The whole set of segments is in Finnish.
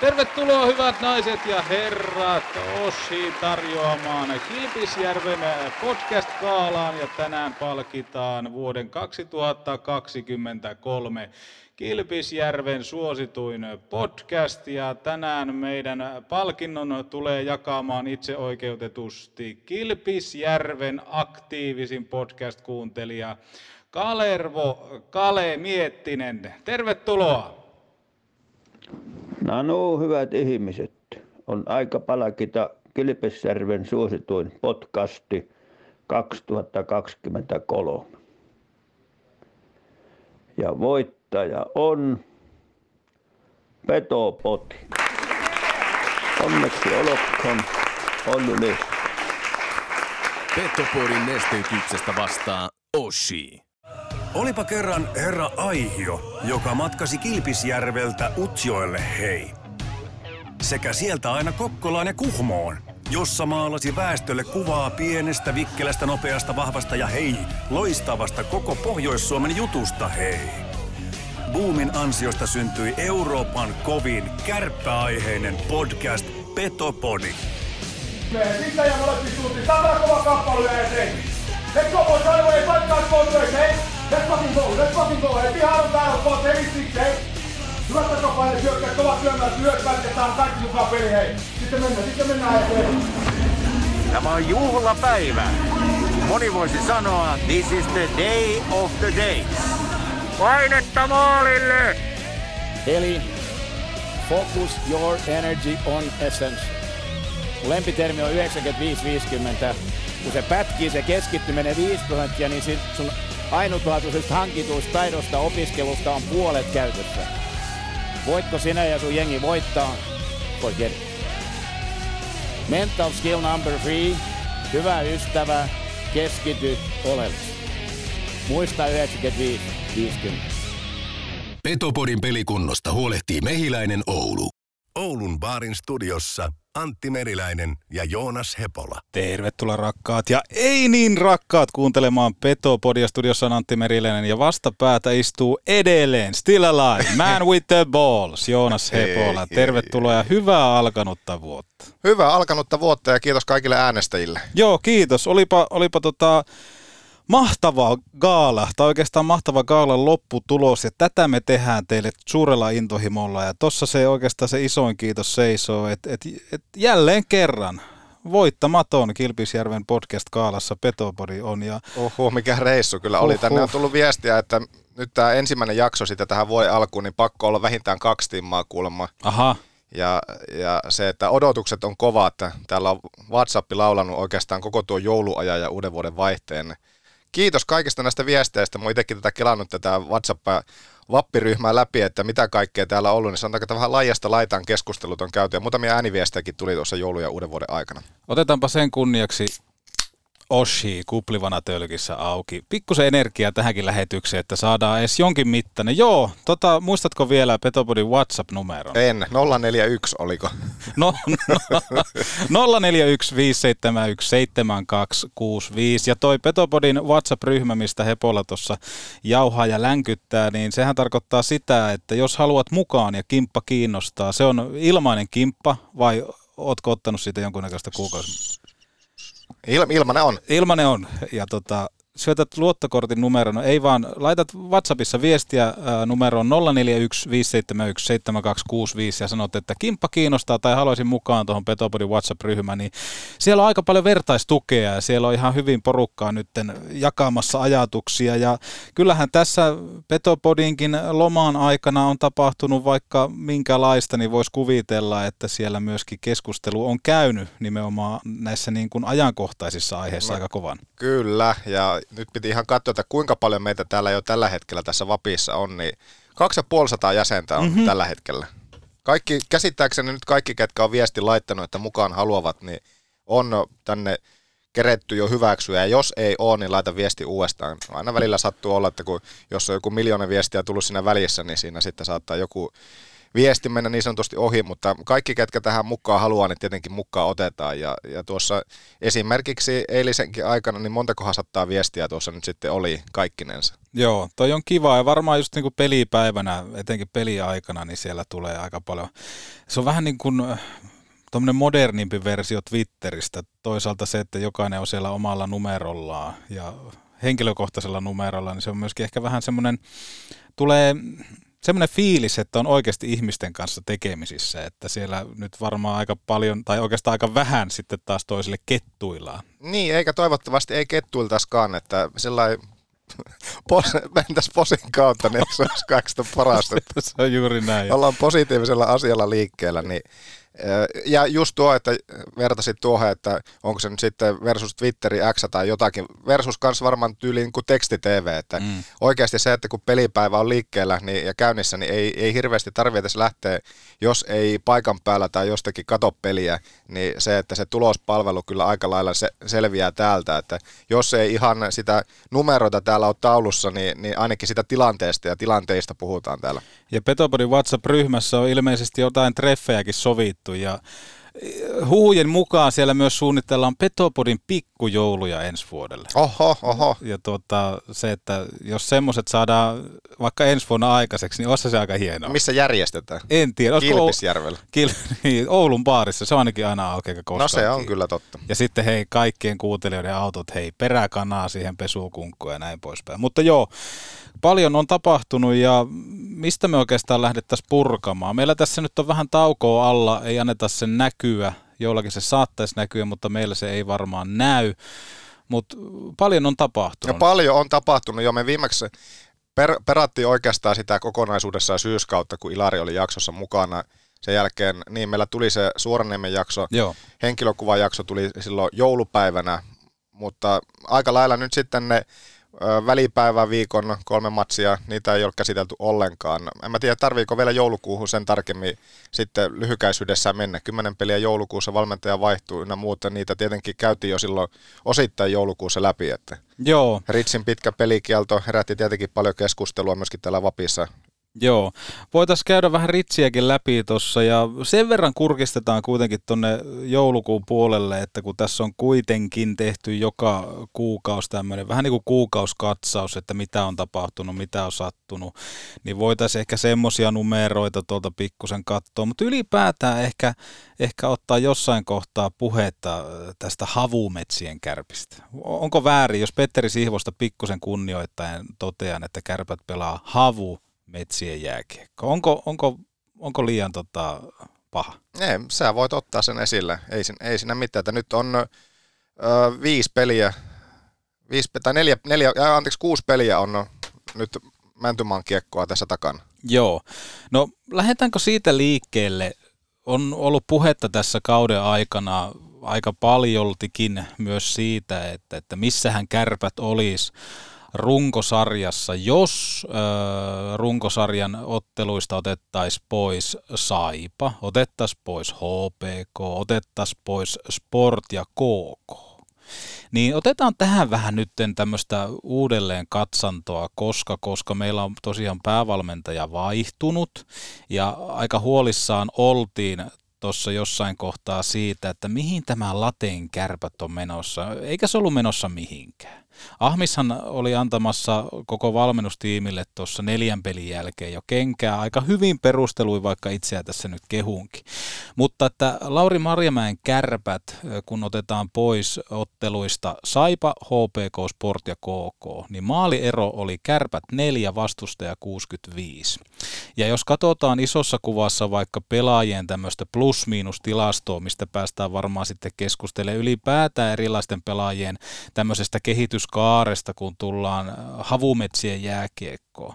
Tervetuloa hyvät naiset ja herrat Oshi tarjoamaan Kilpisjärven podcast-kaalaan ja tänään palkitaan vuoden 2023 Kilpisjärven suosituin podcast ja tänään meidän palkinnon tulee jakamaan itse oikeutetusti Kilpisjärven aktiivisin podcast-kuuntelija Kalervo Kale Miettinen. Tervetuloa! No, hyvät ihmiset, on aika palkita Kilpisjärven suosituin podcasti 2023. Ja voittaja on Petopoti. Onneksi olkoon, Olli. Petopodin nesteytyksestä vastaa Oshi. Olipa kerran herra Aihio, joka matkasi Kilpisjärveltä Utsjoelle hei. Sekä sieltä aina Kokkolaan ja Kuhmoon, jossa maalasi väestölle kuvaa pienestä, vikkelästä, nopeasta, vahvasta ja hei, loistavasta koko Pohjois-Suomen jutusta hei. Boomin ansiosta syntyi Euroopan kovin kärppäaiheinen podcast Petopodi. Sisä ja molempiin suuntiin. Saadaan kova kappale ja se. Let's go boys, right away, fight Let's fucking go, let's fucking go, hey. Pihaan on täällä, boys, hey, six, hey. Hyvät takapaine syökkäät, kovat lyökkäät, ja saan kaikki mukaan peli, hei. Sitten mennään, sitten mennään eteen. Tämä on juhlapäivä. Moni voisi sanoa, this is the day of the days. Painetta maalille! Eli focus your energy on essence. Mun lempitermi on 95-50. Kun se pätkii, se keskittyminen 5 prosenttia, niin sit sun ainutlaatuisesta hankituista taidosta opiskelusta on puolet käytössä. Voitko sinä ja sun jengi voittaa? Forget it. Mental skill number three. Hyvä ystävä, keskity oleellisesti. Muista 95-50. Petopodin pelikunnosta huolehtii Mehiläinen Oulu. Oulun baarin studiossa Antti Meriläinen ja Joonas Hepola. Tervetuloa rakkaat ja ei niin rakkaat kuuntelemaan Petopodia. Studiossa on Antti Meriläinen ja vastapäätä istuu edelleen Still Alive, Man with the Balls, Joonas Hepola. Tervetuloa ja hyvää alkanutta vuotta. Hyvää alkanutta vuotta ja kiitos kaikille äänestäjille. Joo, kiitos. Olipa, olipa tota, mahtava gaala, tai oikeastaan mahtava gaalan lopputulos, ja tätä me tehdään teille suurella intohimolla, ja tossa se oikeastaan se isoin kiitos seisoo, että et, et jälleen kerran voittamaton Kilpisjärven podcast-kaalassa Petopodi on. Ja... Oho, mikä reissu kyllä oli. Tänne on tullut viestiä, että nyt tämä ensimmäinen jakso sitä tähän vuoden alkuun, niin pakko olla vähintään kaksi timmaa kuulemma. Aha. Ja, ja se, että odotukset on kova, että täällä on WhatsApp laulanut oikeastaan koko tuo jouluajan ja uuden vuoden vaihteen kiitos kaikista näistä viesteistä. Mä itsekin tätä kelannut tätä WhatsApp vappiryhmää läpi, että mitä kaikkea täällä on ollut, niin sanotaanko, että vähän laajasta laitaan keskustelut on käyty ja muutamia ääniviestejäkin tuli tuossa joulu- ja uuden vuoden aikana. Otetaanpa sen kunniaksi Oshi kuplivana tölkissä auki. Pikkusen energiaa tähänkin lähetykseen, että saadaan edes jonkin mittainen. Joo, tota, muistatko vielä Petopodin WhatsApp-numeron? En, 041 oliko? No, no 041 571 7265. Ja toi Petopodin WhatsApp-ryhmä, mistä Hepola tuossa jauhaa ja länkyttää, niin sehän tarkoittaa sitä, että jos haluat mukaan ja kimppa kiinnostaa, se on ilmainen kimppa vai ootko ottanut siitä jonkunnäköistä kuukausi? Il, ilmanen on. Ilmanen on. Ja tota, syötät luottokortin numeron, no ei vaan, laitat WhatsAppissa viestiä ää, numeroon 041 571 7265 ja sanot, että kimppa kiinnostaa tai haluaisin mukaan tuohon Petopodin WhatsApp-ryhmään, niin siellä on aika paljon vertaistukea ja siellä on ihan hyvin porukkaa nyt jakamassa ajatuksia ja kyllähän tässä Petopodinkin lomaan aikana on tapahtunut vaikka minkälaista, niin voisi kuvitella, että siellä myöskin keskustelu on käynyt nimenomaan näissä niin kuin ajankohtaisissa aiheissa no, aika kovan. Kyllä, ja nyt piti ihan katsoa, että kuinka paljon meitä täällä jo tällä hetkellä tässä Vapissa on, niin 2500 jäsentä on mm-hmm. tällä hetkellä. Kaikki, käsittääkseni nyt kaikki, ketkä on viesti laittanut, että mukaan haluavat, niin on tänne keretty jo hyväksyä, ja jos ei ole, niin laita viesti uudestaan. Aina välillä sattuu olla, että kun, jos on joku miljoona viestiä tullut siinä välissä, niin siinä sitten saattaa joku viesti mennä niin sanotusti ohi, mutta kaikki, ketkä tähän mukaan haluaa, niin tietenkin mukaan otetaan. Ja, ja tuossa esimerkiksi eilisenkin aikana, niin montakohan sattaa viestiä tuossa nyt sitten oli kaikkinensa. Joo, toi on kiva ja varmaan just niin kuin pelipäivänä, etenkin peliaikana, niin siellä tulee aika paljon. Se on vähän niin kuin tuommoinen modernimpi versio Twitteristä. Toisaalta se, että jokainen on siellä omalla numerollaan ja henkilökohtaisella numerolla, niin se on myöskin ehkä vähän semmoinen, tulee semmoinen fiilis, että on oikeasti ihmisten kanssa tekemisissä, että siellä nyt varmaan aika paljon, tai oikeastaan aika vähän sitten taas toisille kettuillaan. Niin, eikä toivottavasti ei kettuiltaskaan, että sellainen pos, mentäisiin posin kautta, niin se olisi kaikista parasta. se on juuri näin. Ollaan positiivisella asialla liikkeellä, niin ja just tuo, että vertasit tuohon, että onko se nyt sitten versus Twitteri X tai jotakin, versus kanssa varmaan tyyliin kuin teksti-TV, että mm. oikeasti se, että kun pelipäivä on liikkeellä niin, ja käynnissä, niin ei, ei hirveästi tarvitse edes lähteä, jos ei paikan päällä tai jostakin kato peliä, niin se, että se tulospalvelu kyllä aika lailla se, selviää täältä, että jos ei ihan sitä numeroita täällä ole taulussa, niin, niin ainakin sitä tilanteesta ja tilanteista puhutaan täällä. Ja Petopodin WhatsApp-ryhmässä on ilmeisesti jotain treffejäkin sovittu ja eh, huhujen mukaan siellä myös suunnitellaan Petopodin pikkujouluja ensi vuodelle. Oho, oho. Ja tuota, se, että jos semmoiset saadaan vaikka ensi vuonna aikaiseksi, niin olisi se aika hienoa. Missä järjestetään? En tiedä. Kilpisjärvellä. Kil... Niin, Oulun baarissa, se on ainakin aina auki koska No se on kyllä totta. Ja sitten hei, kaikkien kuuntelijoiden autot, hei, peräkanaa siihen pesukunkkuun ja näin poispäin. Mutta joo, paljon on tapahtunut ja mistä me oikeastaan lähdettäisiin purkamaan? Meillä tässä nyt on vähän taukoa alla, ei anneta sen näkyä. Jollakin se saattaisi näkyä, mutta meillä se ei varmaan näy. Mutta paljon on tapahtunut. Ja paljon on tapahtunut. Jo me viimeksi per, perattiin oikeastaan sitä kokonaisuudessaan syyskautta, kun Ilari oli jaksossa mukana. Sen jälkeen, niin meillä tuli se Suoraniemen jakso, Joo. henkilökuvajakso tuli silloin joulupäivänä, mutta aika lailla nyt sitten ne välipäivän viikon kolme matsia, niitä ei ole käsitelty ollenkaan. En mä tiedä, tarviiko vielä joulukuuhun sen tarkemmin sitten lyhykäisyydessään mennä. Kymmenen peliä joulukuussa valmentaja vaihtuu ynnä muuta. Niitä tietenkin käytiin jo silloin osittain joulukuussa läpi. Että Joo. Ritsin pitkä pelikielto herätti tietenkin paljon keskustelua myöskin täällä Vapissa Joo, voitaisiin käydä vähän ritsiäkin läpi tuossa ja sen verran kurkistetaan kuitenkin tuonne joulukuun puolelle, että kun tässä on kuitenkin tehty joka kuukausi tämmöinen vähän niin kuin kuukauskatsaus, että mitä on tapahtunut, mitä on sattunut, niin voitaisiin ehkä semmoisia numeroita tuolta pikkusen katsoa, mutta ylipäätään ehkä, ehkä ottaa jossain kohtaa puhetta tästä havumetsien kärpistä. Onko väärin, jos Petteri Sihvosta pikkusen kunnioittaen totean, että kärpät pelaa havu metsien jääkiekko. Onko, onko, onko liian tota, paha? Ei, sä voit ottaa sen esille. Ei, ei siinä mitään. Että nyt on ö, viisi peliä, viisi, tai neljä, neljä, anteeksi, kuusi peliä on nyt Mäntymaan kiekkoa tässä takana. Joo. No lähdetäänkö siitä liikkeelle? On ollut puhetta tässä kauden aikana aika paljoltikin myös siitä, että, että missähän kärpät olisi runkosarjassa, jos äh, runkosarjan otteluista otettaisiin pois Saipa, otettaisiin pois HPK, otettaisiin pois Sport ja KK, niin otetaan tähän vähän nyt tämmöistä uudelleen katsantoa, koska, koska meillä on tosiaan päävalmentaja vaihtunut ja aika huolissaan oltiin tuossa jossain kohtaa siitä, että mihin tämä lateen kärpät on menossa, eikä se ollut menossa mihinkään. Ahmishan oli antamassa koko valmennustiimille tuossa neljän pelin jälkeen jo kenkää aika hyvin perustelui, vaikka itseä tässä nyt kehunkin. Mutta että Lauri Marjamäen kärpät, kun otetaan pois otteluista Saipa, HPK, Sport ja KK, niin maaliero oli kärpät 4, vastustaja 65. Ja jos katsotaan isossa kuvassa vaikka pelaajien tämmöistä plus-miinus tilastoa, mistä päästään varmaan sitten keskustelemaan ylipäätään erilaisten pelaajien tämmöisestä kehityskaaresta, kun tullaan havumetsien jääkiekkoon.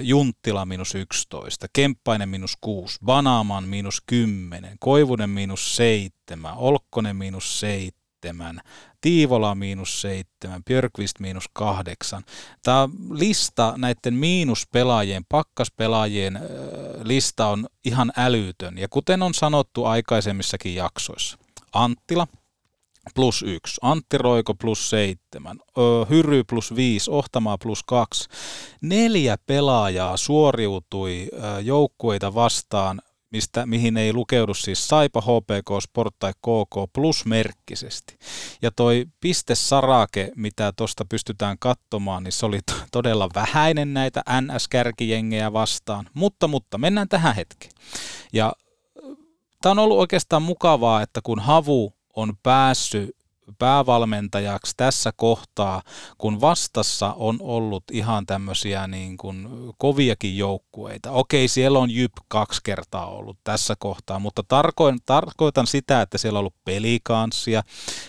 Junttila minus 11, Kemppainen minus 6, Banaaman minus 10, Koivunen minus 7, Olkkonen minus 7, Tiivola miinus seitsemän, Björkvist miinus kahdeksan. Tämä lista näiden miinuspelaajien, pakkaspelaajien lista on ihan älytön. Ja kuten on sanottu aikaisemmissakin jaksoissa, Anttila, plus yksi, Antti Roiko plus seitsemän, Hyry plus viisi, Ohtamaa plus kaksi. Neljä pelaajaa suoriutui joukkueita vastaan mistä, mihin ei lukeudu siis Saipa, HPK, Sport tai KK plusmerkkisesti. Ja toi piste sarake, mitä tuosta pystytään katsomaan, niin se oli todella vähäinen näitä NS-kärkijengejä vastaan. Mutta, mutta mennään tähän hetkeen. Ja tämä on ollut oikeastaan mukavaa, että kun Havu on päässyt päävalmentajaksi tässä kohtaa, kun vastassa on ollut ihan tämmöisiä niin kuin koviakin joukkueita. Okei, siellä on Jyp kaksi kertaa ollut tässä kohtaa, mutta tarkoin, tarkoitan sitä, että siellä on ollut pelikanssia,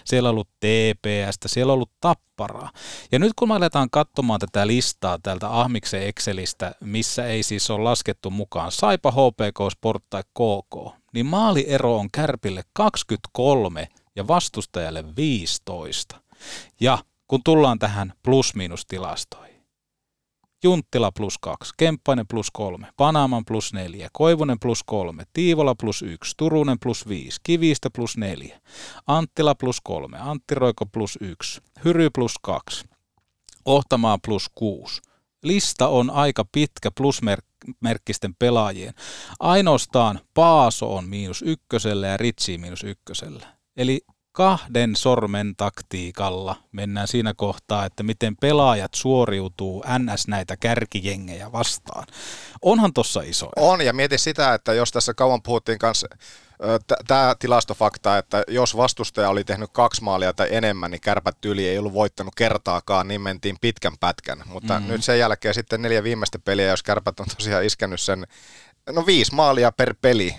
siellä on ollut TPStä, siellä on ollut tapparaa. Ja nyt kun me aletaan katsomaan tätä listaa täältä Ahmiksen Excelistä, missä ei siis ole laskettu mukaan Saipa, HPK, Sport tai KK, niin maaliero on Kärpille 23 ja vastustajalle 15. Ja kun tullaan tähän plus-miinus-tilastoihin. Junttila plus 2, Kemppainen plus 3, Panaman plus 4, Koivunen plus 3, Tiivola plus 1, Turunen plus 5, Kivistä plus 4, Anttila plus 3, Antti Roiko plus 1, Hyry plus 2, Ohtamaa plus 6. Lista on aika pitkä plusmerkkisten pelaajien. Ainoastaan Paaso on miinus ykkösellä ja Ritsi miinus ykkösellä. Eli kahden sormen taktiikalla mennään siinä kohtaa, että miten pelaajat suoriutuu NS näitä kärkijengejä vastaan. Onhan tossa iso. On, ja mieti sitä, että jos tässä kauan puhuttiin kanssa tämä tilastofakta, että jos vastustaja oli tehnyt kaksi maalia tai enemmän, niin kärpät tyyli ei ollut voittanut kertaakaan, niin mentiin pitkän pätkän. Mutta mm-hmm. nyt sen jälkeen sitten neljä viimeistä peliä, jos kärpät on tosiaan iskenyt sen, no viisi maalia per peli,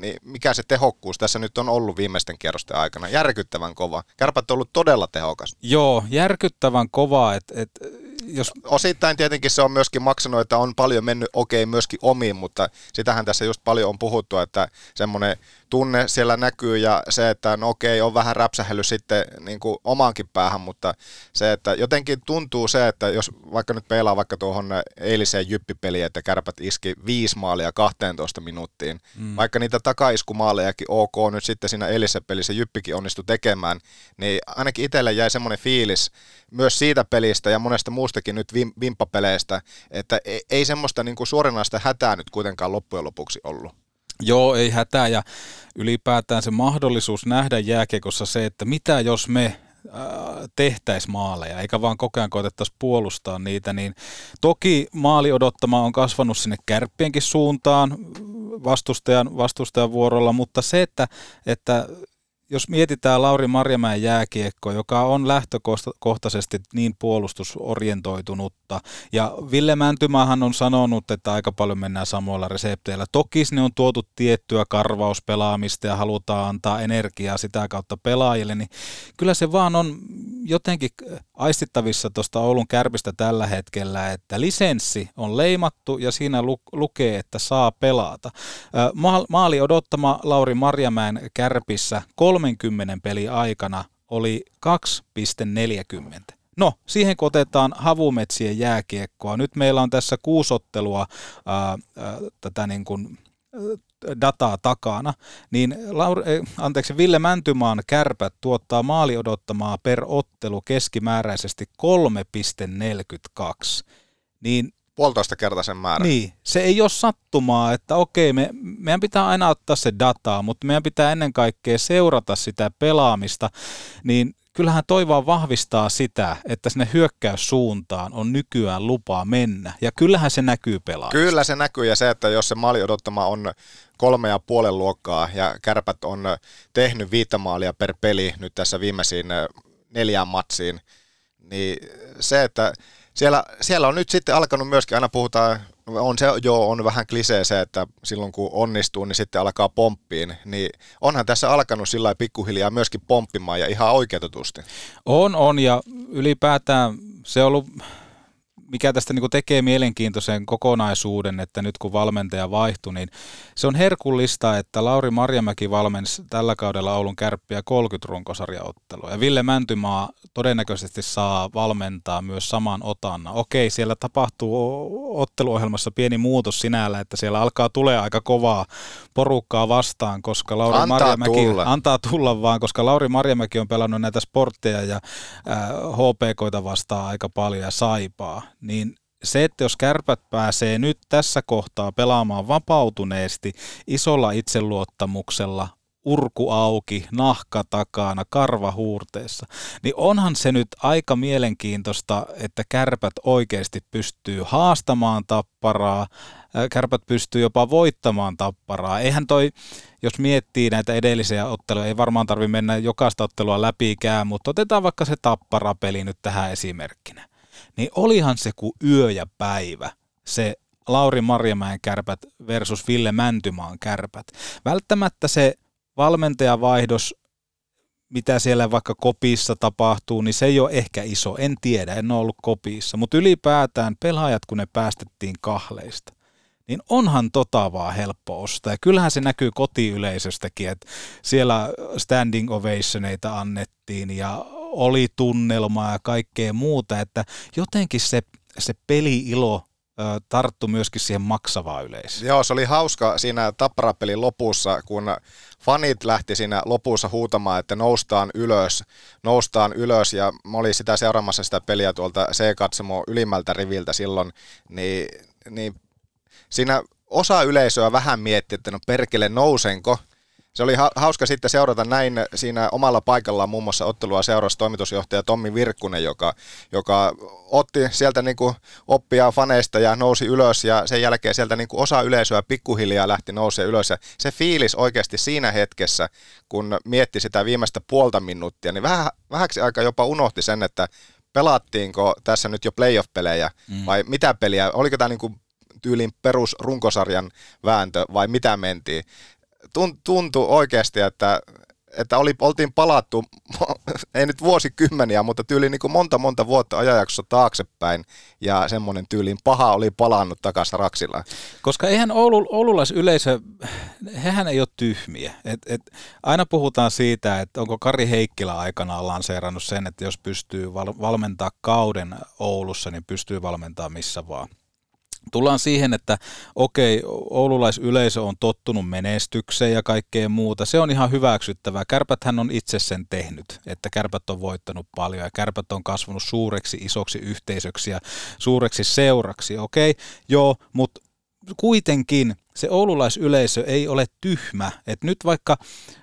niin mikä se tehokkuus tässä nyt on ollut viimeisten kierrosten aikana? Järkyttävän kova. Kärpät on ollut todella tehokas. Joo, järkyttävän kova. Et, et, jos... Osittain tietenkin se on myöskin maksanut, että on paljon mennyt okei okay, myöskin omiin, mutta sitähän tässä just paljon on puhuttu, että semmoinen tunne siellä näkyy ja se, että no okei, on vähän räpsähellyt sitten niin kuin omaankin päähän, mutta se, että jotenkin tuntuu se, että jos vaikka nyt peilaa vaikka tuohon eiliseen jyppipeliin, että kärpät iski viisi maalia 12 minuuttiin, mm. vaikka niitä takaiskumaalejakin ok nyt sitten siinä eilisessä pelissä jyppikin onnistui tekemään, niin ainakin itselle jäi semmoinen fiilis myös siitä pelistä ja monesta muustakin nyt vimppapeleistä, että ei semmoista niin kuin suoranaista hätää nyt kuitenkaan loppujen lopuksi ollut. Joo, ei hätää. Ja ylipäätään se mahdollisuus nähdä jääkekossa se, että mitä jos me äh, tehtäisiin maaleja, eikä vaan koko ajan koetettaisiin puolustaa niitä, niin toki maali odottama on kasvanut sinne kärppienkin suuntaan vastustajan, vastustajan vuorolla, mutta se, että, että jos mietitään Lauri Marjamäen jääkiekko, joka on lähtökohtaisesti niin puolustusorientoitunutta, ja Ville Mäntymähän on sanonut, että aika paljon mennään samoilla resepteillä. Toki ne on tuotu tiettyä karvauspelaamista ja halutaan antaa energiaa sitä kautta pelaajille, niin kyllä se vaan on jotenkin aistittavissa tuosta Oulun kärpistä tällä hetkellä, että lisenssi on leimattu ja siinä lukee, että saa pelata. Maali odottama Lauri Marjamäen kärpissä 30 peli aikana oli 2,40. No, siihen kun otetaan havumetsien jääkiekkoa, nyt meillä on tässä kuusottelua ää, ää, tätä niin kuin, dataa takana, niin Laur- anteeksi, Ville Mäntymaan kärpät tuottaa maali odottamaa per ottelu keskimääräisesti 3,42. Niin puolitoista kertaisen määrän. Niin, se ei ole sattumaa, että okei, me, meidän pitää aina ottaa se dataa, mutta meidän pitää ennen kaikkea seurata sitä pelaamista, niin kyllähän toi vaan vahvistaa sitä, että sinne hyökkäyssuuntaan on nykyään lupaa mennä. Ja kyllähän se näkyy pelaajista. Kyllä se näkyy ja se, että jos se maali odottama on kolme ja puolen luokkaa ja kärpät on tehnyt viittä maalia per peli nyt tässä viimeisiin neljään matsiin, niin se, että siellä, siellä on nyt sitten alkanut myöskin, aina puhutaan, on se jo on vähän klisee se, että silloin kun onnistuu, niin sitten alkaa pomppiin, niin onhan tässä alkanut sillä pikkuhiljaa myöskin pomppimaan ja ihan oikeutetusti. On, on ja ylipäätään se on ollut mikä tästä niin tekee mielenkiintoisen kokonaisuuden, että nyt kun valmentaja vaihtui, niin se on herkullista, että Lauri Marjamäki valmensi tällä kaudella Oulun kärppiä 30 runkosarjaottelua. Ja Ville Mäntymaa todennäköisesti saa valmentaa myös saman otanna. Okei, siellä tapahtuu otteluohjelmassa pieni muutos sinällä, että siellä alkaa tulee aika kovaa porukkaa vastaan, koska Lauri Antaa Marjamäki tulla. antaa tulla vaan, koska Lauri Marjamäki on pelannut näitä sportteja ja äh, HPKita vastaan aika paljon ja saipaa, niin se, että jos kärpät pääsee nyt tässä kohtaa pelaamaan vapautuneesti, isolla itseluottamuksella, urku auki, nahka takana, karva huurteessa, niin onhan se nyt aika mielenkiintoista, että kärpät oikeasti pystyy haastamaan tapparaa, Ää, kärpät pystyy jopa voittamaan tapparaa. Eihän toi, jos miettii näitä edellisiä otteluja, ei varmaan tarvi mennä jokaista ottelua läpikään, mutta otetaan vaikka se tapparapeli nyt tähän esimerkkinä. Niin olihan se kuin yö ja päivä, se Lauri Marjamäen kärpät versus Ville Mäntymaan kärpät. Välttämättä se valmentajavaihdos, mitä siellä vaikka kopissa tapahtuu, niin se ei ole ehkä iso. En tiedä, en ole ollut kopissa. Mutta ylipäätään pelaajat, kun ne päästettiin kahleista, niin onhan tota vaan helppo ostaa. Ja kyllähän se näkyy kotiyleisöstäkin, että siellä standing ovationeita annettiin ja oli tunnelmaa ja kaikkea muuta, että jotenkin se, se peli-ilo tarttu myöskin siihen maksavaan yleisöön. Joo, se oli hauska siinä tapparapelin lopussa, kun fanit lähti siinä lopussa huutamaan, että noustaan ylös, noustaan ylös, ja mä olin sitä seuraamassa sitä peliä tuolta C-katsomo ylimmältä riviltä silloin, niin, niin siinä osa yleisöä vähän mietti, että no perkele nousenko, se oli ha- hauska sitten seurata näin siinä omalla paikallaan muun muassa ottelua seurasi toimitusjohtaja Tommi Virkkunen, joka, joka otti sieltä niin kuin oppia faneista ja nousi ylös ja sen jälkeen sieltä niin kuin osa yleisöä pikkuhiljaa lähti nousee ylös ja se fiilis oikeasti siinä hetkessä, kun mietti sitä viimeistä puolta minuuttia, niin vähän, vähäksi aika jopa unohti sen, että pelattiinko tässä nyt jo playoff-pelejä mm. vai mitä peliä, oliko tämä niin kuin tyylin perus runkosarjan vääntö vai mitä mentiin. Tun- Tuntui oikeasti, että, että oli, oltiin palattu, ei nyt vuosikymmeniä, mutta tyyli niin kuin monta monta vuotta ajanjaksossa taaksepäin ja semmoinen tyylin paha oli palannut takaisin Raksilla. Koska eihän Oulu, oululaisyleisö, hehän ei ole tyhmiä. Et, et, aina puhutaan siitä, että onko Kari Heikkilä aikanaan lanseerannut sen, että jos pystyy val- valmentaa kauden Oulussa, niin pystyy valmentaa missä vaan. Tullaan siihen, että okei, oululaisyleisö on tottunut menestykseen ja kaikkeen muuta. Se on ihan hyväksyttävää. Kärpäthän on itse sen tehnyt, että kärpät on voittanut paljon ja kärpät on kasvanut suureksi, isoksi yhteisöksi ja suureksi seuraksi. Okei, joo, mutta kuitenkin se oululaisyleisö ei ole tyhmä. Et nyt vaikka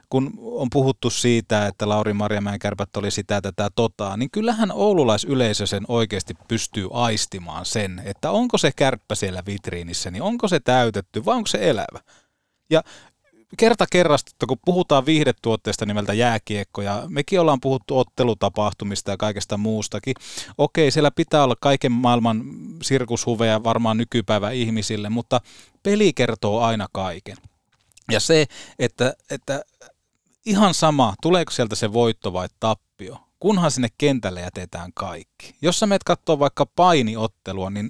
kun on puhuttu siitä, että Lauri Marjamäen kärpät oli sitä tätä totaa, niin kyllähän oululaisyleisö sen oikeasti pystyy aistimaan sen, että onko se kärppä siellä vitriinissä, niin onko se täytetty vai onko se elävä. Ja kerta kerrasta, kun puhutaan viihdetuotteesta nimeltä jääkiekko, ja mekin ollaan puhuttu ottelutapahtumista ja kaikesta muustakin. Okei, siellä pitää olla kaiken maailman sirkushuveja varmaan nykypäivä ihmisille, mutta peli kertoo aina kaiken. Ja se, että, että ihan sama, tuleeko sieltä se voitto vai tappio, kunhan sinne kentälle jätetään kaikki. Jos sä meet katsoa vaikka painiottelua, niin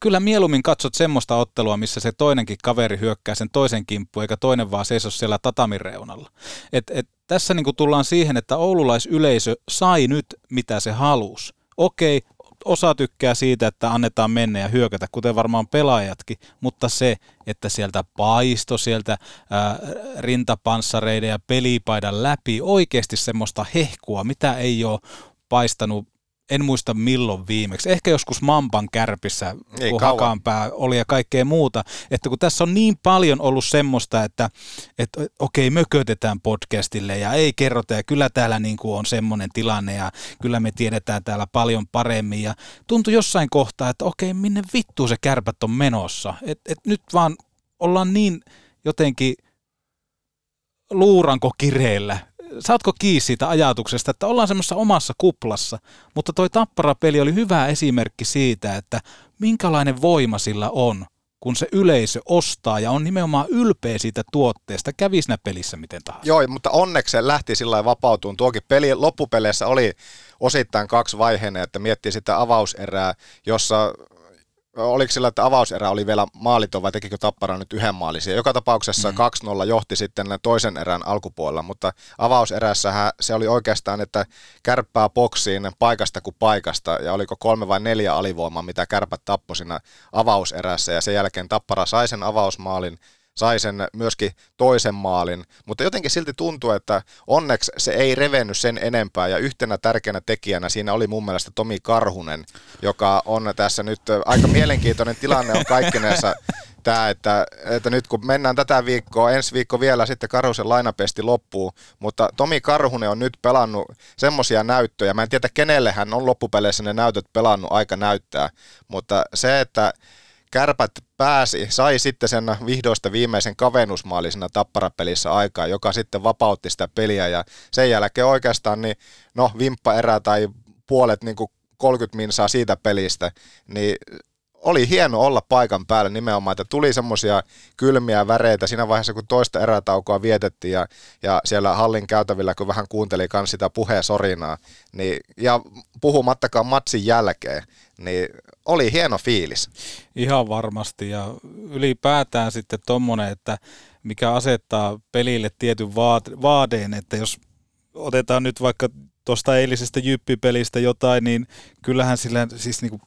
kyllä mieluummin katsot semmoista ottelua, missä se toinenkin kaveri hyökkää sen toisen kimppuun, eikä toinen vaan seiso siellä tatamin reunalla. Et, et, tässä niinku tullaan siihen, että oululaisyleisö sai nyt mitä se halusi. Okei, osa tykkää siitä, että annetaan mennä ja hyökätä, kuten varmaan pelaajatkin, mutta se, että sieltä paisto sieltä ää, rintapanssareiden ja pelipaidan läpi oikeasti semmoista hehkua, mitä ei ole paistanut en muista milloin viimeksi, ehkä joskus Mampan kärpissä, Ei kun kauan. Hakanpää oli ja kaikkea muuta, että kun tässä on niin paljon ollut semmoista, että, että okei, mökötetään podcastille ja ei kerrota ja kyllä täällä niin kuin on semmoinen tilanne ja kyllä me tiedetään täällä paljon paremmin ja tuntui jossain kohtaa, että okei, minne vittu se kärpät on menossa, että et nyt vaan ollaan niin jotenkin luuranko kireillä. Saatko kiinni siitä ajatuksesta, että ollaan semmoisessa omassa kuplassa, mutta toi Tappara-peli oli hyvä esimerkki siitä, että minkälainen voima sillä on, kun se yleisö ostaa ja on nimenomaan ylpeä siitä tuotteesta, kävi siinä pelissä miten tahansa. Joo, mutta onneksi se lähti sillä vapautumaan. Tuokin peli loppupeleissä oli osittain kaksi vaiheinen, että miettii sitä avauserää, jossa oliko sillä, että avauserä oli vielä maaliton vai tekikö Tappara nyt yhden maalisia. Joka tapauksessa mm. 2-0 johti sitten toisen erän alkupuolella, mutta avauserässähän se oli oikeastaan, että kärppää boksiin paikasta kuin paikasta ja oliko kolme vai neljä alivoimaa, mitä kärpät tappoi siinä avauserässä ja sen jälkeen Tappara sai sen avausmaalin sai sen myöskin toisen maalin, mutta jotenkin silti tuntuu, että onneksi se ei revennyt sen enempää. Ja yhtenä tärkeänä tekijänä siinä oli mun mielestä Tomi Karhunen, joka on tässä nyt aika mielenkiintoinen tilanne on kaikkinensa tämä, että, että nyt kun mennään tätä viikkoa, ensi viikko vielä sitten Karhusen lainapesti loppuu, mutta Tomi Karhunen on nyt pelannut semmoisia näyttöjä, mä en tiedä kenelle hän on loppupeleissä ne näytöt pelannut, aika näyttää, mutta se, että kärpät pääsi, sai sitten sen vihdoista viimeisen kavennusmaalin siinä tapparapelissä aikaa, joka sitten vapautti sitä peliä. Ja sen jälkeen oikeastaan niin, no vimppa erä tai puolet niin kuin 30 minsaa siitä pelistä, niin oli hieno olla paikan päällä nimenomaan, että tuli semmoisia kylmiä väreitä siinä vaiheessa, kun toista erätaukoa vietettiin ja, ja siellä hallin käytävillä, kun vähän kuunteli myös sitä puheesorinaa, niin, ja puhumattakaan matsin jälkeen, niin oli hieno fiilis. Ihan varmasti ja ylipäätään sitten tommonen, että mikä asettaa pelille tietyn vaadeen, että jos otetaan nyt vaikka tuosta eilisestä jyppipelistä jotain, niin kyllähän sillä siis niinku,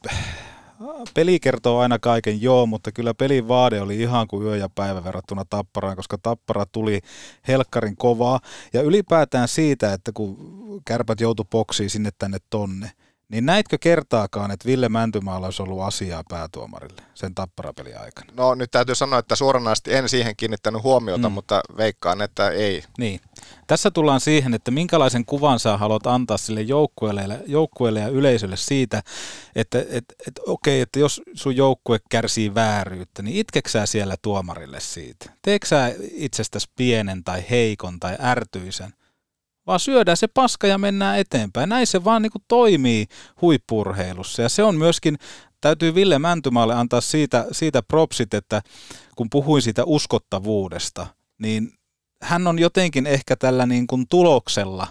peli kertoo aina kaiken, joo, mutta kyllä pelin vaade oli ihan kuin yö ja päivä verrattuna Tapparaan, koska Tappara tuli helkkarin kovaa. Ja ylipäätään siitä, että kun kärpät joutu boksiin sinne tänne tonne, niin näitkö kertaakaan, että Ville Mäntymaalla olisi ollut asiaa päätuomarille sen tapparapeli aikana? No nyt täytyy sanoa, että suoranaisesti en siihen kiinnittänyt huomiota, mm. mutta veikkaan, että ei. Niin. Tässä tullaan siihen, että minkälaisen kuvan sä haluat antaa sille joukkueelle, joukkueelle ja yleisölle siitä, että et, et, okei, että jos sun joukkue kärsii vääryyttä, niin itkeksää siellä tuomarille siitä? Teekö sä itsestäsi pienen tai heikon tai ärtyisen? Vaan syödään se paska ja mennään eteenpäin. Näin se vaan niin kuin toimii huippurheilussa ja se on myöskin, täytyy Ville Mäntymaalle antaa siitä, siitä propsit, että kun puhuin siitä uskottavuudesta, niin hän on jotenkin ehkä tällä niin kuin tuloksella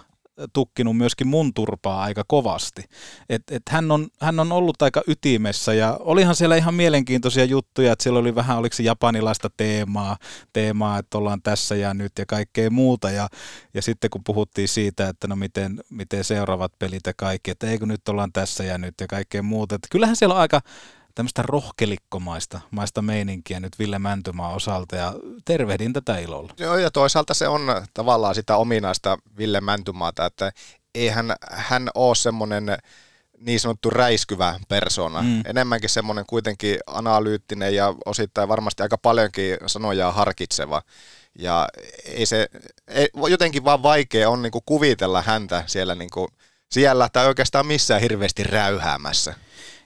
tukkinut myöskin mun turpaa aika kovasti. Et, et hän, on, hän on ollut aika ytimessä ja olihan siellä ihan mielenkiintoisia juttuja, että siellä oli vähän, oliko se japanilaista teemaa, teemaa, että ollaan tässä ja nyt ja kaikkea muuta. Ja, ja sitten kun puhuttiin siitä, että no miten, miten seuraavat pelit ja kaikki, että eikö nyt ollaan tässä ja nyt ja kaikkea muuta. Että kyllähän siellä on aika, tämmöistä rohkelikkomaista maista meininkiä nyt Ville Mäntymaa osalta ja tervehdin tätä ilolla. Joo ja toisaalta se on tavallaan sitä ominaista Ville Mäntymaata, että eihän hän ole semmoinen niin sanottu räiskyvä persona. Mm. Enemmänkin semmoinen kuitenkin analyyttinen ja osittain varmasti aika paljonkin sanoja harkitseva. Ja ei se, ei, jotenkin vaan vaikea on niinku kuvitella häntä siellä, niinku, siellä tai oikeastaan missään hirveästi räyhäämässä.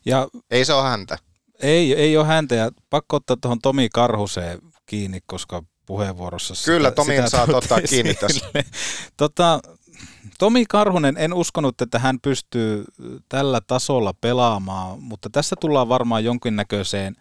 Ja ei se ole häntä. Ei, ei ole häntä ja pakko ottaa tuohon Tomi Karhuseen kiinni, koska puheenvuorossa Kyllä, sitä, Tomi sitä saa ottaa kiinni tässä. tota, Tomi Karhunen, en uskonut, että hän pystyy tällä tasolla pelaamaan, mutta tässä tullaan varmaan jonkinnäköiseen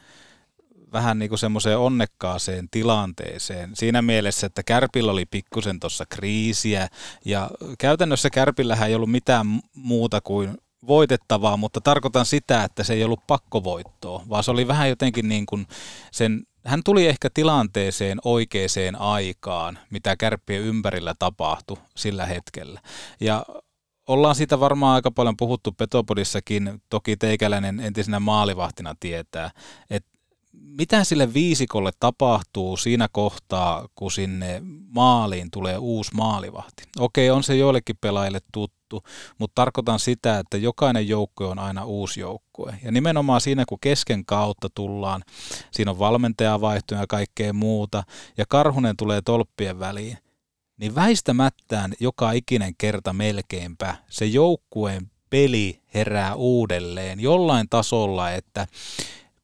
vähän niin kuin semmoiseen onnekkaaseen tilanteeseen. Siinä mielessä, että Kärpillä oli pikkusen tuossa kriisiä ja käytännössä Kärpillähän ei ollut mitään muuta kuin voitettavaa, mutta tarkoitan sitä, että se ei ollut pakkovoittoa, vaan se oli vähän jotenkin niin kuin sen, hän tuli ehkä tilanteeseen oikeaan aikaan, mitä kärppien ympärillä tapahtui sillä hetkellä. Ja ollaan siitä varmaan aika paljon puhuttu Petopodissakin, toki teikäläinen entisenä maalivahtina tietää, että mitä sille viisikolle tapahtuu siinä kohtaa, kun sinne maaliin tulee uusi maalivahti? Okei, on se joillekin pelaajille tuttu, mutta tarkoitan sitä, että jokainen joukkue on aina uusi joukkue. Ja nimenomaan siinä, kun kesken kautta tullaan, siinä on valmentajavaihtoja ja kaikkea muuta, ja Karhunen tulee tolppien väliin, niin väistämättään joka ikinen kerta melkeinpä se joukkueen peli herää uudelleen jollain tasolla, että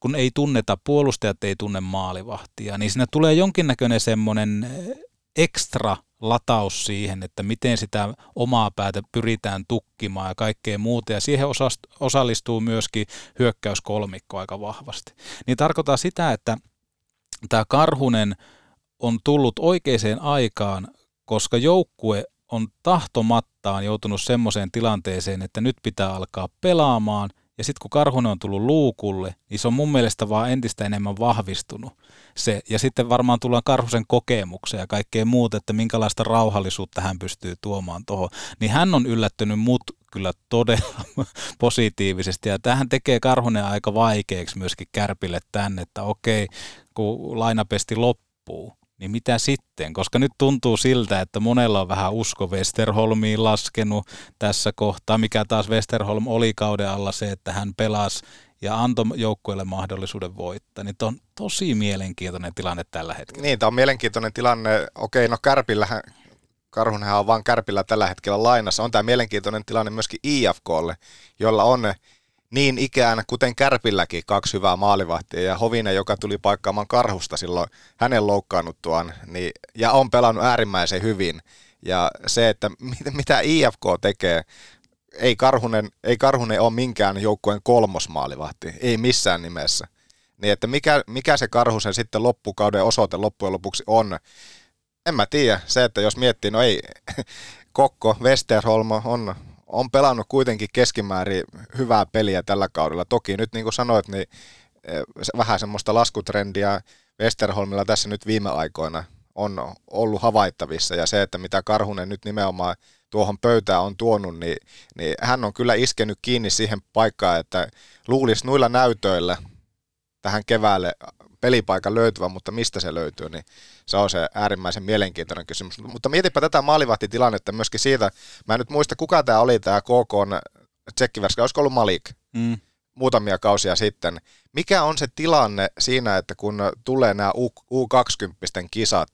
kun ei tunneta, puolustajat ei tunne maalivahtia, niin siinä tulee jonkinnäköinen semmoinen eh, ekstra lataus siihen, että miten sitä omaa päätä pyritään tukkimaan ja kaikkea muuta. Ja siihen osallistuu myöskin hyökkäyskolmikko aika vahvasti. Niin tarkoittaa sitä, että tämä Karhunen on tullut oikeaan aikaan, koska joukkue on tahtomattaan joutunut semmoiseen tilanteeseen, että nyt pitää alkaa pelaamaan ja sitten kun Karhunen on tullut luukulle, niin se on mun mielestä vaan entistä enemmän vahvistunut. Se, ja sitten varmaan tullaan Karhusen kokemukseen ja kaikkea muuta, että minkälaista rauhallisuutta hän pystyy tuomaan tuohon. Niin hän on yllättynyt mut kyllä todella positiivisesti. Ja tähän tekee Karhunen aika vaikeaksi myöskin Kärpille tänne, että okei, kun lainapesti loppuu, niin mitä sitten? Koska nyt tuntuu siltä, että monella on vähän usko Westerholmiin laskenut tässä kohtaa, mikä taas Westerholm oli kauden alla se, että hän pelasi ja antoi joukkueelle mahdollisuuden voittaa. Niin on tosi mielenkiintoinen tilanne tällä hetkellä. Niin, tämä on mielenkiintoinen tilanne. Okei, no Kärpillähän, Karhunhan on vain Kärpillä tällä hetkellä lainassa. On tämä mielenkiintoinen tilanne myöskin IFKlle, jolla on niin ikään, kuten Kärpilläkin, kaksi hyvää maalivahtia ja Hovinen, joka tuli paikkaamaan Karhusta silloin hänen loukkaannuttuaan, niin, ja on pelannut äärimmäisen hyvin. Ja se, että mitä IFK tekee, ei Karhunen, ei Karhunen ole minkään joukkueen kolmosmaalivahti, ei missään nimessä. Niin että mikä, mikä se Karhusen sitten loppukauden osoite loppujen lopuksi on, en mä tiedä. Se, että jos miettii, no ei, Kokko, Westerholm on, on pelannut kuitenkin keskimäärin hyvää peliä tällä kaudella. Toki nyt niin kuin sanoit, niin eh, vähän semmoista laskutrendiä Westerholmilla tässä nyt viime aikoina on ollut havaittavissa ja se, että mitä Karhunen nyt nimenomaan tuohon pöytään on tuonut, niin, niin hän on kyllä iskenyt kiinni siihen paikkaan, että luulisi noilla näytöillä tähän keväälle pelipaikan löytyvä, mutta mistä se löytyy, niin se on se äärimmäisen mielenkiintoinen kysymys. Mutta mietipä tätä maalivahtitilannetta myöskin siitä, mä en nyt muista kuka tämä oli tämä KK tsekkiverska, olisiko ollut Malik? Mm muutamia kausia sitten. Mikä on se tilanne siinä, että kun tulee nämä U20 kisat,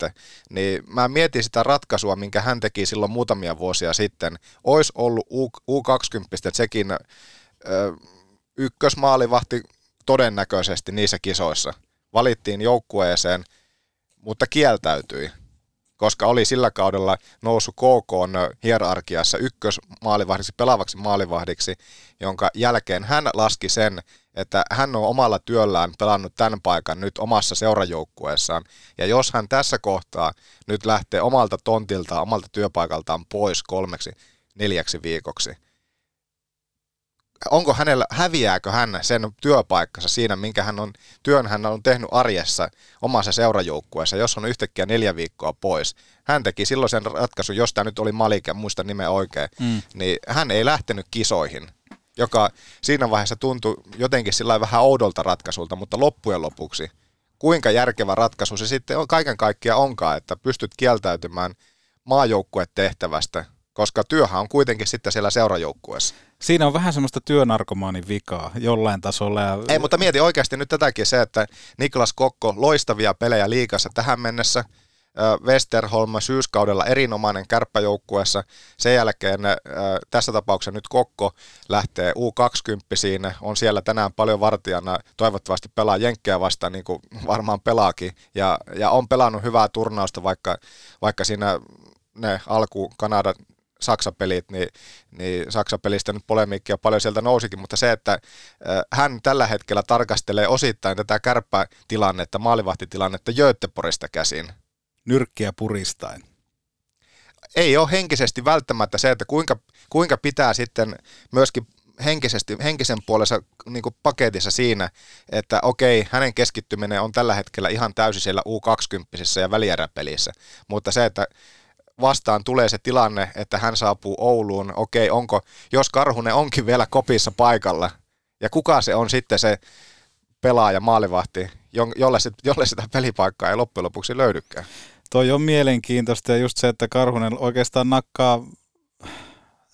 niin mä mietin sitä ratkaisua, minkä hän teki silloin muutamia vuosia sitten. Ois ollut U20 sekin ykkösmaalivahti todennäköisesti niissä kisoissa. Valittiin joukkueeseen, mutta kieltäytyi koska oli sillä kaudella noussut KK hierarkiassa ykkösmaalivahdiksi, pelaavaksi maalivahdiksi, jonka jälkeen hän laski sen, että hän on omalla työllään pelannut tämän paikan nyt omassa seurajoukkueessaan. Ja jos hän tässä kohtaa nyt lähtee omalta tontiltaan, omalta työpaikaltaan pois kolmeksi, neljäksi viikoksi, onko hänellä, häviääkö hän sen työpaikkansa siinä, minkä hän on, työn hän on tehnyt arjessa omassa seurajoukkueessa, jos on yhtäkkiä neljä viikkoa pois. Hän teki silloin sen ratkaisun, jos tämä nyt oli Malik, ja muista nimeä oikein, mm. niin hän ei lähtenyt kisoihin, joka siinä vaiheessa tuntui jotenkin sillä vähän oudolta ratkaisulta, mutta loppujen lopuksi, kuinka järkevä ratkaisu se sitten on, kaiken kaikkiaan onkaan, että pystyt kieltäytymään maajoukkuetehtävästä koska työhän on kuitenkin sitten siellä seurajoukkueessa. Siinä on vähän semmoista työnarkomaanin vikaa jollain tasolla. Ja... Ei, mutta mieti oikeasti nyt tätäkin se, että Niklas Kokko, loistavia pelejä liikassa tähän mennessä, Westerholm syyskaudella erinomainen kärppäjoukkueessa. Sen jälkeen tässä tapauksessa nyt Kokko lähtee U20 siinä, on siellä tänään paljon vartijana, toivottavasti pelaa Jenkkejä vastaan, niin kuin varmaan pelaakin, ja, ja on pelannut hyvää turnausta, vaikka, vaikka siinä ne alku Kanada Saksa-pelit, niin, niin Saksa-pelistä nyt polemiikkia paljon sieltä nousikin, mutta se, että hän tällä hetkellä tarkastelee osittain tätä kärppätilannetta, maalivahtitilannetta Göteborgista käsin. Nyrkkiä puristain. Ei ole henkisesti välttämättä se, että kuinka, kuinka pitää sitten myöskin henkisesti, henkisen puolensa niin paketissa siinä, että okei, hänen keskittyminen on tällä hetkellä ihan täysin siellä U20 ja välieräpelissä, mutta se, että vastaan tulee se tilanne, että hän saapuu Ouluun, okei, onko, jos Karhunen onkin vielä kopissa paikalla, ja kuka se on sitten se pelaaja, maalivahti, jolle, sit, jolle sitä pelipaikkaa ei loppujen lopuksi löydykään. Toi on mielenkiintoista ja just se, että Karhunen oikeastaan nakkaa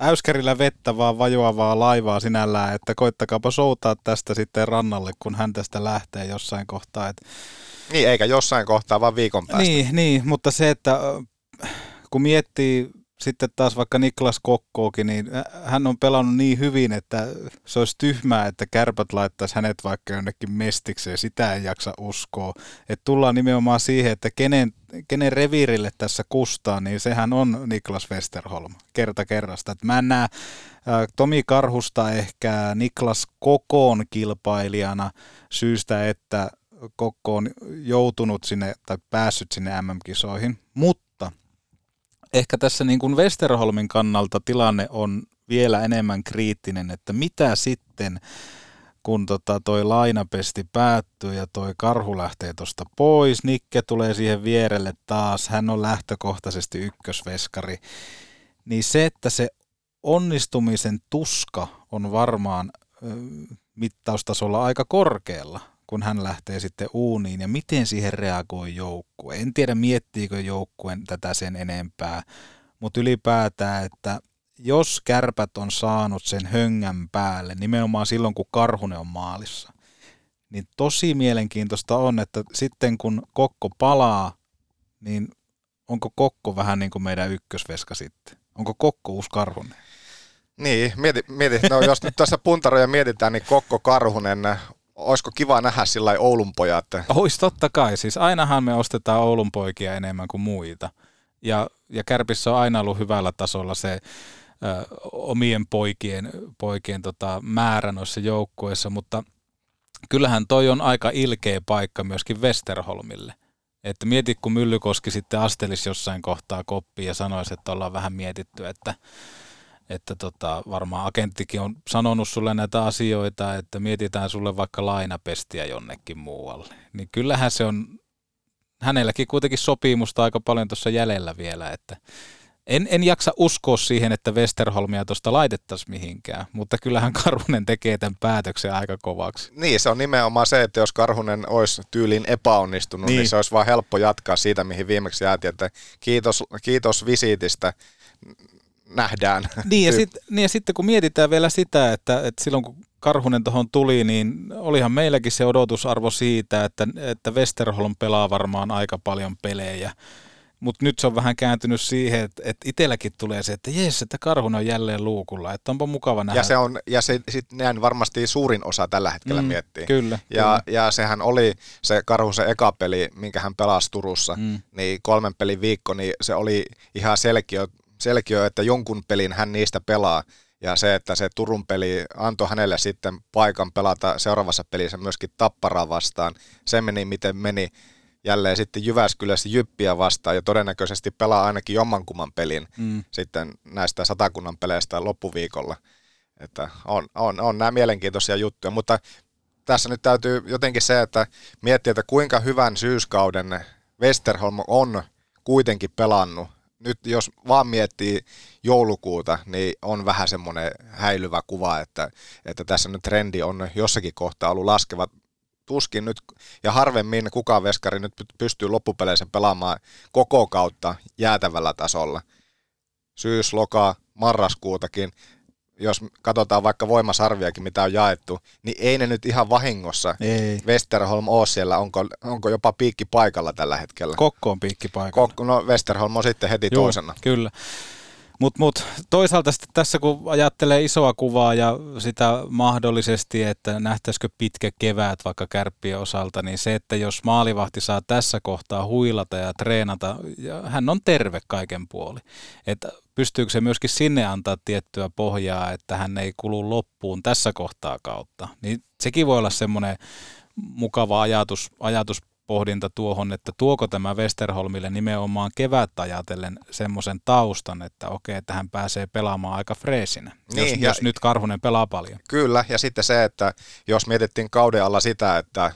äyskärillä vettä vaan vajoavaa laivaa sinällään, että koittakaapa soutaa tästä sitten rannalle, kun hän tästä lähtee jossain kohtaa. Et... Niin, eikä jossain kohtaa, vaan viikon päästä. Niin, niin mutta se, että kun miettii sitten taas vaikka Niklas Kokkookin, niin hän on pelannut niin hyvin, että se olisi tyhmää, että kärpät laittaisi hänet vaikka jonnekin mestikseen. Sitä ei jaksa uskoa. Että tullaan nimenomaan siihen, että kenen, kenen reviirille tässä kustaa, niin sehän on Niklas Westerholm kerta kerrasta. Että mä en näe Tomi Karhusta ehkä Niklas Kokoon kilpailijana syystä, että Kokko on joutunut sinne tai päässyt sinne MM-kisoihin, mutta ehkä tässä niin kuin Westerholmin kannalta tilanne on vielä enemmän kriittinen, että mitä sitten, kun tota toi lainapesti päättyy ja toi karhu lähtee tuosta pois, Nikke tulee siihen vierelle taas, hän on lähtökohtaisesti ykkösveskari, niin se, että se onnistumisen tuska on varmaan mittaustasolla aika korkealla, kun hän lähtee sitten uuniin ja miten siihen reagoi joukkue. En tiedä miettiikö joukkueen tätä sen enempää, mutta ylipäätään, että jos kärpät on saanut sen höngän päälle, nimenomaan silloin kun Karhunen on maalissa, niin tosi mielenkiintoista on, että sitten kun Kokko palaa, niin onko Kokko vähän niin kuin meidän ykkösveska sitten? Onko Kokko uusi Karhunen? Niin, mieti, mieti no jos nyt tässä puntaroja mietitään, niin Kokko Karhunen, olisiko kiva nähdä sillä Oulun pojat? Ois totta kai, siis ainahan me ostetaan Oulun poikia enemmän kuin muita. Ja, ja Kärpissä on aina ollut hyvällä tasolla se ö, omien poikien, poikien tota, määrä noissa joukkueissa, mutta kyllähän toi on aika ilkeä paikka myöskin Westerholmille. Että mieti, kun Myllykoski sitten astelisi jossain kohtaa koppiin ja sanoisi, että ollaan vähän mietitty, että että tota, varmaan agenttikin on sanonut sulle näitä asioita, että mietitään sulle vaikka lainapestiä jonnekin muualle. Niin kyllähän se on, hänelläkin kuitenkin sopimusta aika paljon tuossa jäljellä vielä, että en, en jaksa uskoa siihen, että Westerholmia tuosta laitettaisiin mihinkään, mutta kyllähän Karhunen tekee tämän päätöksen aika kovaksi. Niin, se on nimenomaan se, että jos Karhunen olisi tyylin epäonnistunut, niin, niin se olisi vaan helppo jatkaa siitä, mihin viimeksi jäätiin, että kiitos, kiitos visiitistä, nähdään. Niin ja, sit, niin ja sitten kun mietitään vielä sitä, että, että silloin kun Karhunen tuohon tuli, niin olihan meilläkin se odotusarvo siitä, että, että Westerholm pelaa varmaan aika paljon pelejä. Mutta nyt se on vähän kääntynyt siihen, että, että itselläkin tulee se, että jes, että Karhunen on jälleen luukulla, että onpa mukava nähdä. Ja se on, ja se sit näin varmasti suurin osa tällä hetkellä mm, miettii. Kyllä. Ja, kyllä. ja sehän oli se Karhusen eka peli, minkä hän pelasi Turussa, mm. niin kolmen pelin viikko, niin se oli ihan selkeä, selkiö, että jonkun pelin hän niistä pelaa. Ja se, että se Turun peli antoi hänelle sitten paikan pelata seuraavassa pelissä myöskin Tapparaa vastaan. Se meni miten meni jälleen sitten Jyväskylässä Jyppiä vastaan ja todennäköisesti pelaa ainakin jommankumman pelin mm. sitten näistä satakunnan peleistä loppuviikolla. Että on, on, on nämä mielenkiintoisia juttuja, mutta tässä nyt täytyy jotenkin se, että miettiä, että kuinka hyvän syyskauden Westerholm on kuitenkin pelannut nyt jos vaan miettii joulukuuta, niin on vähän semmoinen häilyvä kuva, että, että tässä nyt trendi on jossakin kohtaa ollut laskeva. Tuskin nyt, ja harvemmin kukaan veskari nyt pystyy loppupeleissä pelaamaan koko kautta jäätävällä tasolla. Syys, loka, marraskuutakin, jos katsotaan vaikka voimasarviakin, mitä on jaettu, niin ei ne nyt ihan vahingossa ei. Westerholm ole siellä, onko, onko jopa piikki paikalla tällä hetkellä. Kokko on piikki paikalla. Kokko, no Westerholm on sitten heti Joo, toisena. Kyllä. Mutta mut, toisaalta sitten tässä kun ajattelee isoa kuvaa ja sitä mahdollisesti, että nähtäisikö pitkä kevät vaikka kärppien osalta, niin se, että jos maalivahti saa tässä kohtaa huilata ja treenata, ja hän on terve kaiken puoli. Että pystyykö se myöskin sinne antaa tiettyä pohjaa, että hän ei kulu loppuun tässä kohtaa kautta. Niin sekin voi olla semmoinen mukava ajatus, ajatus pohdinta tuohon, että tuoko tämä Westerholmille nimenomaan kevät ajatellen semmoisen taustan, että okei, että hän pääsee pelaamaan aika freesinä, niin, jos, ja, jos nyt Karhunen pelaa paljon. Kyllä, ja sitten se, että jos mietittiin kauden alla sitä, että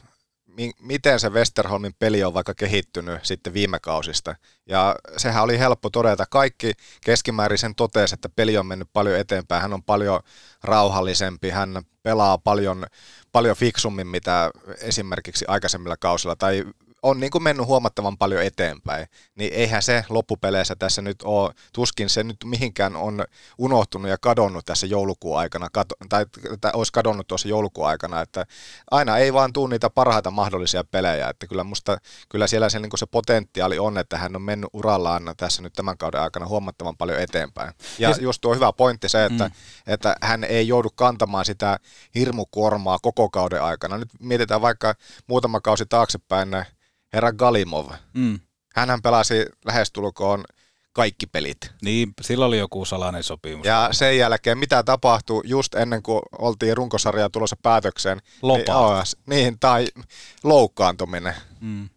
miten se Westerholmin peli on vaikka kehittynyt sitten viime kausista. Ja sehän oli helppo todeta. Kaikki keskimäärin sen totesi, että peli on mennyt paljon eteenpäin. Hän on paljon rauhallisempi, hän pelaa paljon, paljon fiksummin, mitä esimerkiksi aikaisemmilla kausilla, tai on niin kuin mennyt huomattavan paljon eteenpäin, niin eihän se loppupeleissä tässä nyt ole, tuskin se nyt mihinkään on unohtunut ja kadonnut tässä joulukuun aikana, kato, tai, tai olisi kadonnut tuossa joulukuun aikana, että aina ei vaan tule niitä parhaita mahdollisia pelejä, että kyllä musta, kyllä siellä se, niin se potentiaali on, että hän on mennyt urallaan tässä nyt tämän kauden aikana huomattavan paljon eteenpäin. Ja, ja just tuo hyvä pointti se, että, mm. että hän ei joudu kantamaan sitä hirmukuormaa koko kauden aikana. Nyt mietitään vaikka muutama kausi taaksepäin, herra Galimov. Mm. Hänhän pelasi lähestulkoon kaikki pelit. Niin, sillä oli joku salainen sopimus. Ja sen jälkeen, mitä tapahtui just ennen kuin oltiin runkosarjaa tulossa päätökseen. Lopa. Niin, niin tai loukkaantuminen. Mm.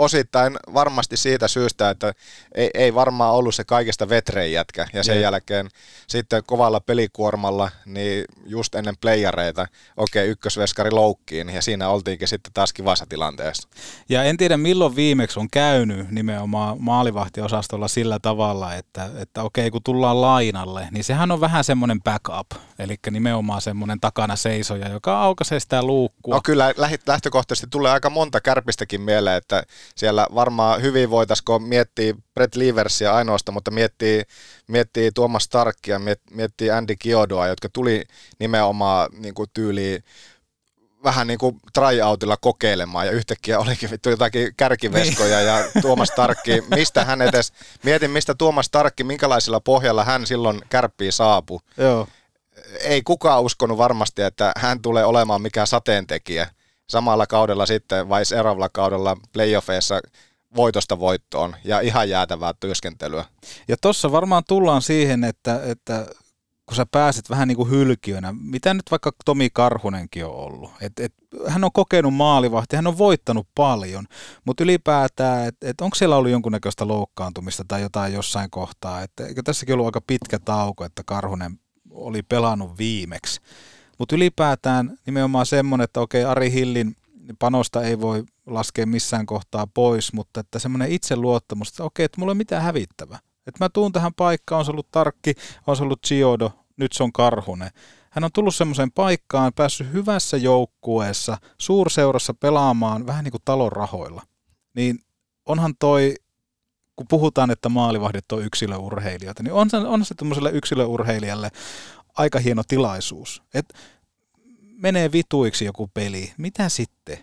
Osittain varmasti siitä syystä, että ei, ei varmaan ollut se kaikista vetrein jätkä. Ja sen Jep. jälkeen sitten kovalla pelikuormalla, niin just ennen playareita, okei, ykkösveskari loukkiin, ja siinä oltiinkin sitten taas kivassa tilanteessa. Ja en tiedä milloin viimeksi on käynyt nimenomaan maalivahtiosastolla sillä tavalla, että, että okei kun tullaan lainalle, niin sehän on vähän semmoinen backup, eli nimenomaan semmoinen takana seisoja, joka aukaisee sitä luukkua. No kyllä lähtökohtaisesti tulee aika monta kärpistäkin mieleen, että siellä varmaan hyvin voitaisiko miettiä Brett Leversia ainoastaan, mutta miettii, miettii Tuomas Starkia, miet- miettii Andy Kiodoa, jotka tuli nimenomaan niin kuin tyyliin vähän niin kuin tryoutilla kokeilemaan ja yhtäkkiä olikin vittu jotakin kärkiveskoja ja Tuomas Starkki, mistä hän edes, mietin mistä Tuomas Starkki, minkälaisella pohjalla hän silloin kärppiin saapui. Joo. Ei kukaan uskonut varmasti, että hän tulee olemaan mikään sateentekijä. Samalla kaudella sitten vai seuraavalla kaudella playoffeissa voitosta voittoon ja ihan jäätävää työskentelyä. Ja tuossa varmaan tullaan siihen, että, että kun sä pääset vähän niin kuin hylkiönä, mitä nyt vaikka Tomi Karhunenkin on ollut. Et, et, hän on kokenut maalivahti, hän on voittanut paljon, mutta ylipäätään, että et onko siellä ollut jonkunnäköistä loukkaantumista tai jotain jossain kohtaa. Et, eikö tässäkin ollut aika pitkä tauko, että Karhunen oli pelannut viimeksi. Mutta ylipäätään nimenomaan semmoinen, että okei Ari Hillin panosta ei voi laskea missään kohtaa pois, mutta että semmoinen itseluottamus, että okei, että mulla ei ole mitään hävittävää. Että mä tuun tähän paikkaan, on se ollut Tarkki, on se ollut Giodo, nyt se on Karhunen. Hän on tullut semmoiseen paikkaan, päässyt hyvässä joukkueessa, suurseurassa pelaamaan vähän niin kuin talon rahoilla. Niin onhan toi, kun puhutaan, että maalivahdit on yksilöurheilijoita, niin on se, on se tämmöiselle yksilöurheilijalle aika hieno tilaisuus. Et menee vituiksi joku peli, mitä sitten?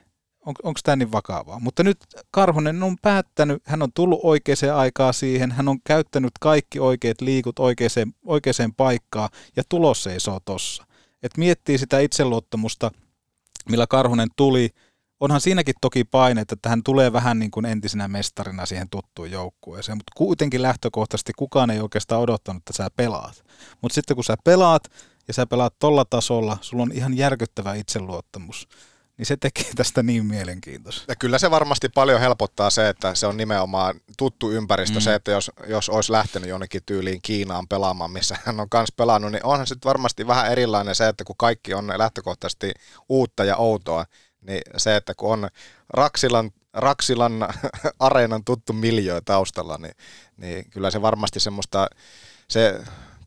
On, Onko tämä niin vakavaa? Mutta nyt Karhunen on päättänyt, hän on tullut oikeaan aikaan siihen, hän on käyttänyt kaikki oikeat liikut oikeaan, oikeaan paikkaan ja tulos seisoo tossa. Et miettii sitä itseluottamusta, millä Karhunen tuli, onhan siinäkin toki paineet, että hän tulee vähän niin kuin entisenä mestarina siihen tuttuun joukkueeseen, mutta kuitenkin lähtökohtaisesti kukaan ei oikeastaan odottanut, että sä pelaat. Mutta sitten kun sä pelaat ja sä pelaat tolla tasolla, sulla on ihan järkyttävä itseluottamus, niin se tekee tästä niin mielenkiintoista. Ja kyllä se varmasti paljon helpottaa se, että se on nimenomaan tuttu ympäristö. Mm. Se, että jos, jos olisi lähtenyt jonnekin tyyliin Kiinaan pelaamaan, missä hän on kanssa pelannut, niin onhan se varmasti vähän erilainen se, että kun kaikki on lähtökohtaisesti uutta ja outoa, niin se, että kun on Raksilan, Raksilan areenan tuttu miljöö taustalla, niin, niin kyllä se varmasti semmoista, se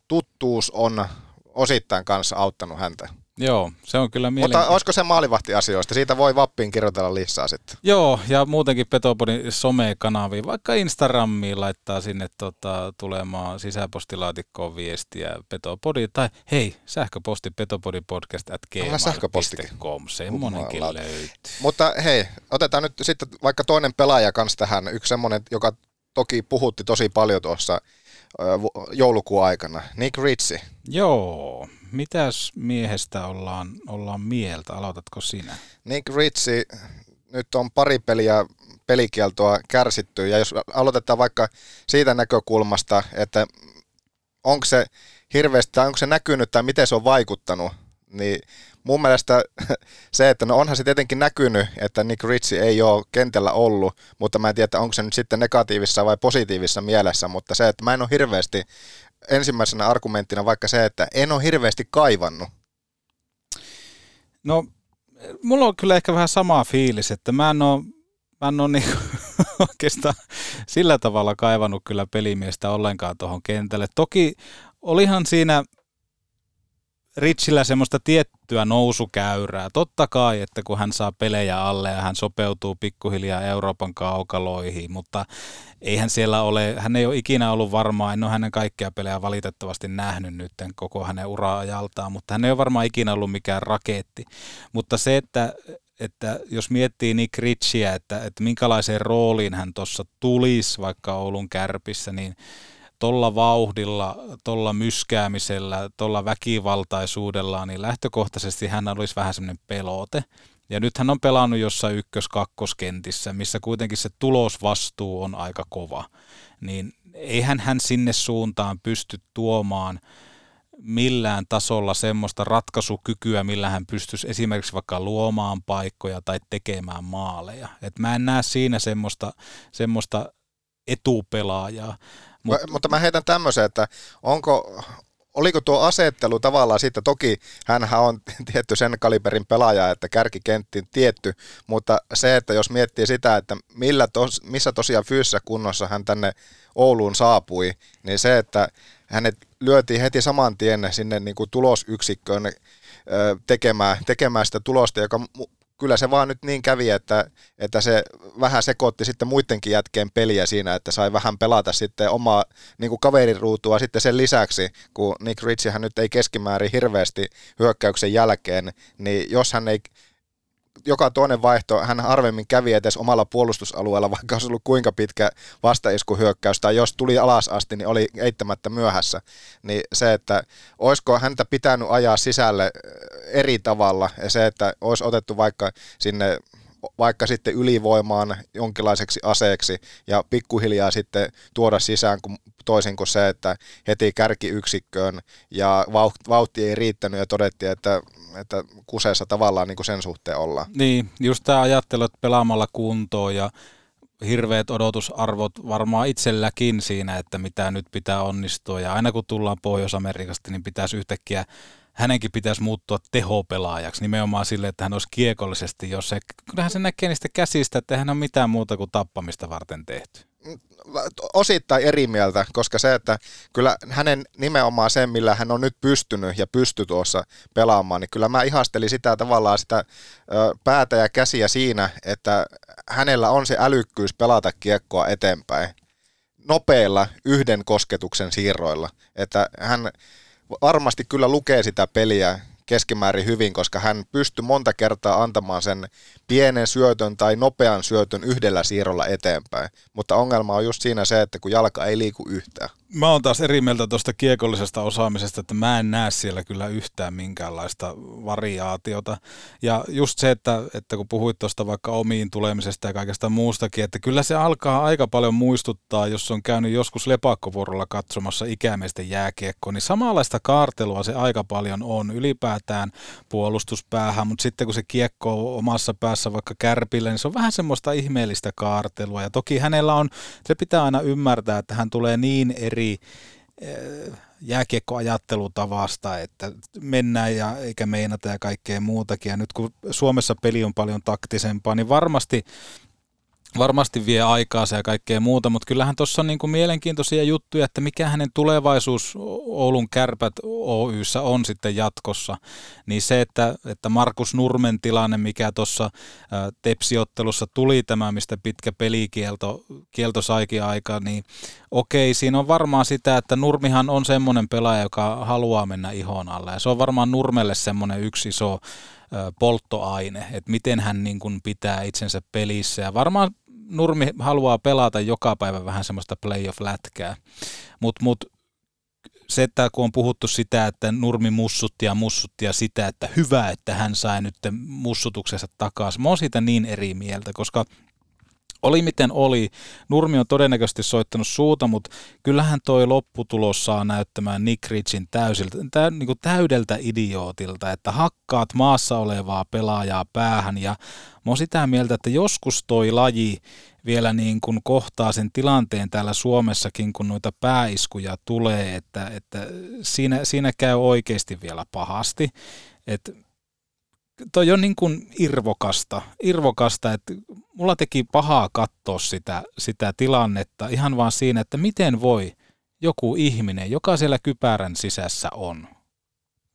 tuttuus on osittain kanssa auttanut häntä. Joo, se on kyllä Mutta mielenkiintoista. olisiko se maalivahtiasioista? Siitä voi Vappiin kirjoitella lisää sitten. Joo, ja muutenkin Petopodin somekanaviin, vaikka Instagramiin laittaa sinne tota, tulemaan sisäpostilaatikkoon viestiä Petopodi, tai hei, sähköposti petopodipodcast at gmail.com, semmonenkin Jumalauta. löytyy. Mutta hei, otetaan nyt sitten vaikka toinen pelaaja kanssa tähän. Yksi semmoinen, joka toki puhutti tosi paljon tuossa joulukuun aikana. Nick Ritchie. Joo, mitäs miehestä ollaan, ollaan mieltä, aloitatko sinä? Nick Ritchie, nyt on pari peliä pelikieltoa kärsitty, ja jos aloitetaan vaikka siitä näkökulmasta, että onko se hirveästi, onko se näkynyt, tai miten se on vaikuttanut, niin mun mielestä se, että no onhan se tietenkin näkynyt, että Nick Ritchie ei ole kentällä ollut, mutta mä en tiedä, onko se nyt sitten negatiivisessa vai positiivisessa mielessä, mutta se, että mä en ole hirveästi, ensimmäisenä argumenttina vaikka se, että en ole hirveästi kaivannut. No, mulla on kyllä ehkä vähän sama fiilis, että mä en ole, mä en ole niin oikeastaan sillä tavalla kaivannut kyllä pelimiestä ollenkaan tuohon kentälle. Toki olihan siinä Richillä semmoista tiettyä nousukäyrää. Totta kai, että kun hän saa pelejä alle ja hän sopeutuu pikkuhiljaa Euroopan kaukaloihin, mutta eihän siellä ole, hän ei ole ikinä ollut varmaan, en ole hänen kaikkia pelejä valitettavasti nähnyt nyt koko hänen ura-ajaltaan, mutta hän ei ole varmaan ikinä ollut mikään raketti. Mutta se, että, että jos miettii Nick Ritchieä, että, että minkälaiseen rooliin hän tuossa tulisi vaikka Oulun kärpissä, niin tuolla vauhdilla, tuolla myskäämisellä, tuolla väkivaltaisuudella, niin lähtökohtaisesti hän olisi vähän semmoinen pelote. Ja nyt hän on pelannut jossain ykkös-kakkoskentissä, missä kuitenkin se tulosvastuu on aika kova. Niin eihän hän sinne suuntaan pysty tuomaan millään tasolla semmoista ratkaisukykyä, millä hän pystyisi esimerkiksi vaikka luomaan paikkoja tai tekemään maaleja. Et mä en näe siinä semmoista, semmoista etupelaajaa. Mut... Mutta mä heitän tämmöisen, että onko, oliko tuo asettelu tavallaan sitten, toki hän on tietty sen kaliberin pelaaja, että kärkikentti tietty, mutta se, että jos miettii sitä, että millä tos, missä tosiaan fyysisessä kunnossa hän tänne Ouluun saapui, niin se, että hänet lyötiin heti saman tien sinne niin kuin tulosyksikköön tekemään, tekemään sitä tulosta, joka kyllä se vaan nyt niin kävi, että, että se vähän sekoitti sitten muidenkin jätkeen peliä siinä, että sai vähän pelata sitten omaa niin kuin kaverin ruutua sitten sen lisäksi, kun Nick Ritchiehän nyt ei keskimäärin hirveästi hyökkäyksen jälkeen, niin jos hän ei joka toinen vaihto, hän harvemmin kävi edes omalla puolustusalueella, vaikka olisi ollut kuinka pitkä vastaiskuhyökkäys, tai jos tuli alas asti, niin oli eittämättä myöhässä. Niin se, että olisiko häntä pitänyt ajaa sisälle eh, eri tavalla, ja se, että olisi otettu vaikka sinne vaikka sitten ylivoimaan jonkinlaiseksi aseeksi ja pikkuhiljaa sitten tuoda sisään kun, toisin kuin se, että heti kärkiyksikköön ja vauhti ei riittänyt ja todettiin, että että kuseessa tavallaan niin kuin sen suhteen ollaan. Niin, just tämä ajattelu, että pelaamalla kuntoon ja hirveät odotusarvot varmaan itselläkin siinä, että mitä nyt pitää onnistua. Ja aina kun tullaan Pohjois-Amerikasta, niin pitäisi yhtäkkiä, hänenkin pitäisi muuttua tehopelaajaksi, nimenomaan sille, että hän olisi kiekollisesti, jos se, kyllähän se näkee niistä käsistä, että hän on mitään muuta kuin tappamista varten tehty osittain eri mieltä, koska se, että kyllä hänen nimenomaan sen, millä hän on nyt pystynyt ja pysty tuossa pelaamaan, niin kyllä mä ihastelin sitä tavallaan sitä päätä ja käsiä siinä, että hänellä on se älykkyys pelata kiekkoa eteenpäin nopeilla yhden kosketuksen siirroilla, että hän varmasti kyllä lukee sitä peliä keskimäärin hyvin, koska hän pystyi monta kertaa antamaan sen pienen syötön tai nopean syötön yhdellä siirrolla eteenpäin. Mutta ongelma on just siinä se, että kun jalka ei liiku yhtään. Mä oon taas eri mieltä tuosta kiekollisesta osaamisesta, että mä en näe siellä kyllä yhtään minkäänlaista variaatiota. Ja just se, että, että kun puhuit tuosta vaikka omiin tulemisesta ja kaikesta muustakin, että kyllä se alkaa aika paljon muistuttaa, jos on käynyt joskus lepakkovuorolla katsomassa ikämiesten jääkiekkoa, niin samanlaista kaartelua se aika paljon on ylipäätään puolustuspäähän, mutta sitten kun se kiekko on omassa päässä vaikka kärpille, niin se on vähän semmoista ihmeellistä kaartelua. Ja toki hänellä on, se pitää aina ymmärtää, että hän tulee niin eri eri eh, jääkiekkoajattelutavasta, että mennään ja eikä meinata ja kaikkea muutakin. Ja nyt kun Suomessa peli on paljon taktisempaa, niin varmasti varmasti vie aikaansa ja kaikkea muuta, mutta kyllähän tuossa on niin kuin mielenkiintoisia juttuja, että mikä hänen tulevaisuus Oulun kärpät Oyssä on sitten jatkossa. Niin se, että, että Markus Nurmen tilanne, mikä tuossa tepsiottelussa tuli tämä, mistä pitkä pelikielto kielto saikin aika, niin okei, siinä on varmaan sitä, että Nurmihan on semmoinen pelaaja, joka haluaa mennä ihon alle. Ja se on varmaan Nurmelle semmoinen yksi iso polttoaine, että miten hän niin kuin pitää itsensä pelissä. Ja varmaan Nurmi haluaa pelata joka päivä vähän semmoista playoff-lätkää, mutta mut, se, että kun on puhuttu sitä, että Nurmi mussutti ja mussutti ja sitä, että hyvä, että hän sai nyt mussutuksensa takaisin. Mä oon siitä niin eri mieltä, koska oli miten oli, Nurmi on todennäköisesti soittanut suuta, mutta kyllähän toi lopputulos saa näyttämään Nick Ritchin täysiltä, tä, niin kuin täydeltä idiootilta, että hakkaat maassa olevaa pelaajaa päähän ja mä oon sitä mieltä, että joskus toi laji vielä niin kuin kohtaa sen tilanteen täällä Suomessakin, kun noita pääiskuja tulee, että, että siinä, siinä käy oikeasti vielä pahasti. Että toi on niin kuin irvokasta, irvokasta, että mulla teki pahaa katsoa sitä, sitä tilannetta ihan vaan siinä, että miten voi joku ihminen, joka siellä kypärän sisässä on,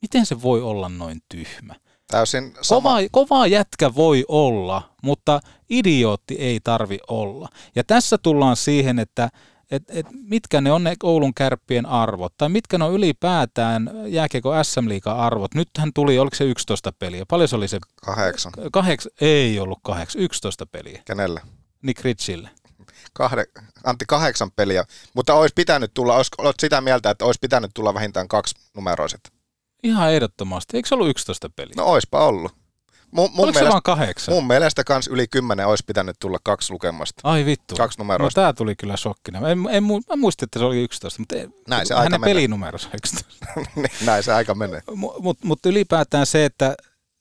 miten se voi olla noin tyhmä? Täysin sama. Kova, kova jätkä voi olla, mutta idiootti ei tarvi olla. Ja tässä tullaan siihen, että et, et mitkä ne on ne Oulun kärppien arvot, tai mitkä ne on ylipäätään jääkiekko SM Liigan arvot. Nythän tuli, oliko se 11 peliä? Paljon se oli se? Kahdeksan. Kahdeksan, ei ollut kahdeksan, 11 peliä. Kenelle? Nick Ritchille. Kahde, Antti kahdeksan peliä, mutta olisi pitänyt tulla, olisi, olet sitä mieltä, että olisi pitänyt tulla vähintään kaksi numeroiset. Ihan ehdottomasti. Eikö se ollut 11 peliä? No oispa ollut. Mun, mun, Oliko se mielestä, vaan kahdeksan? mun mielestä kans yli kymmenen olisi pitänyt tulla kaksi lukemasta. Ai vittu. Kaksi No numeroista. tää tuli kyllä shokkina. En, en, mä muistin, että se oli 11, mutta ei, Näin se aika hänen menee. pelinumerossa 11. Niin, Näin se aika menee. Mutta mut, mut ylipäätään se, että,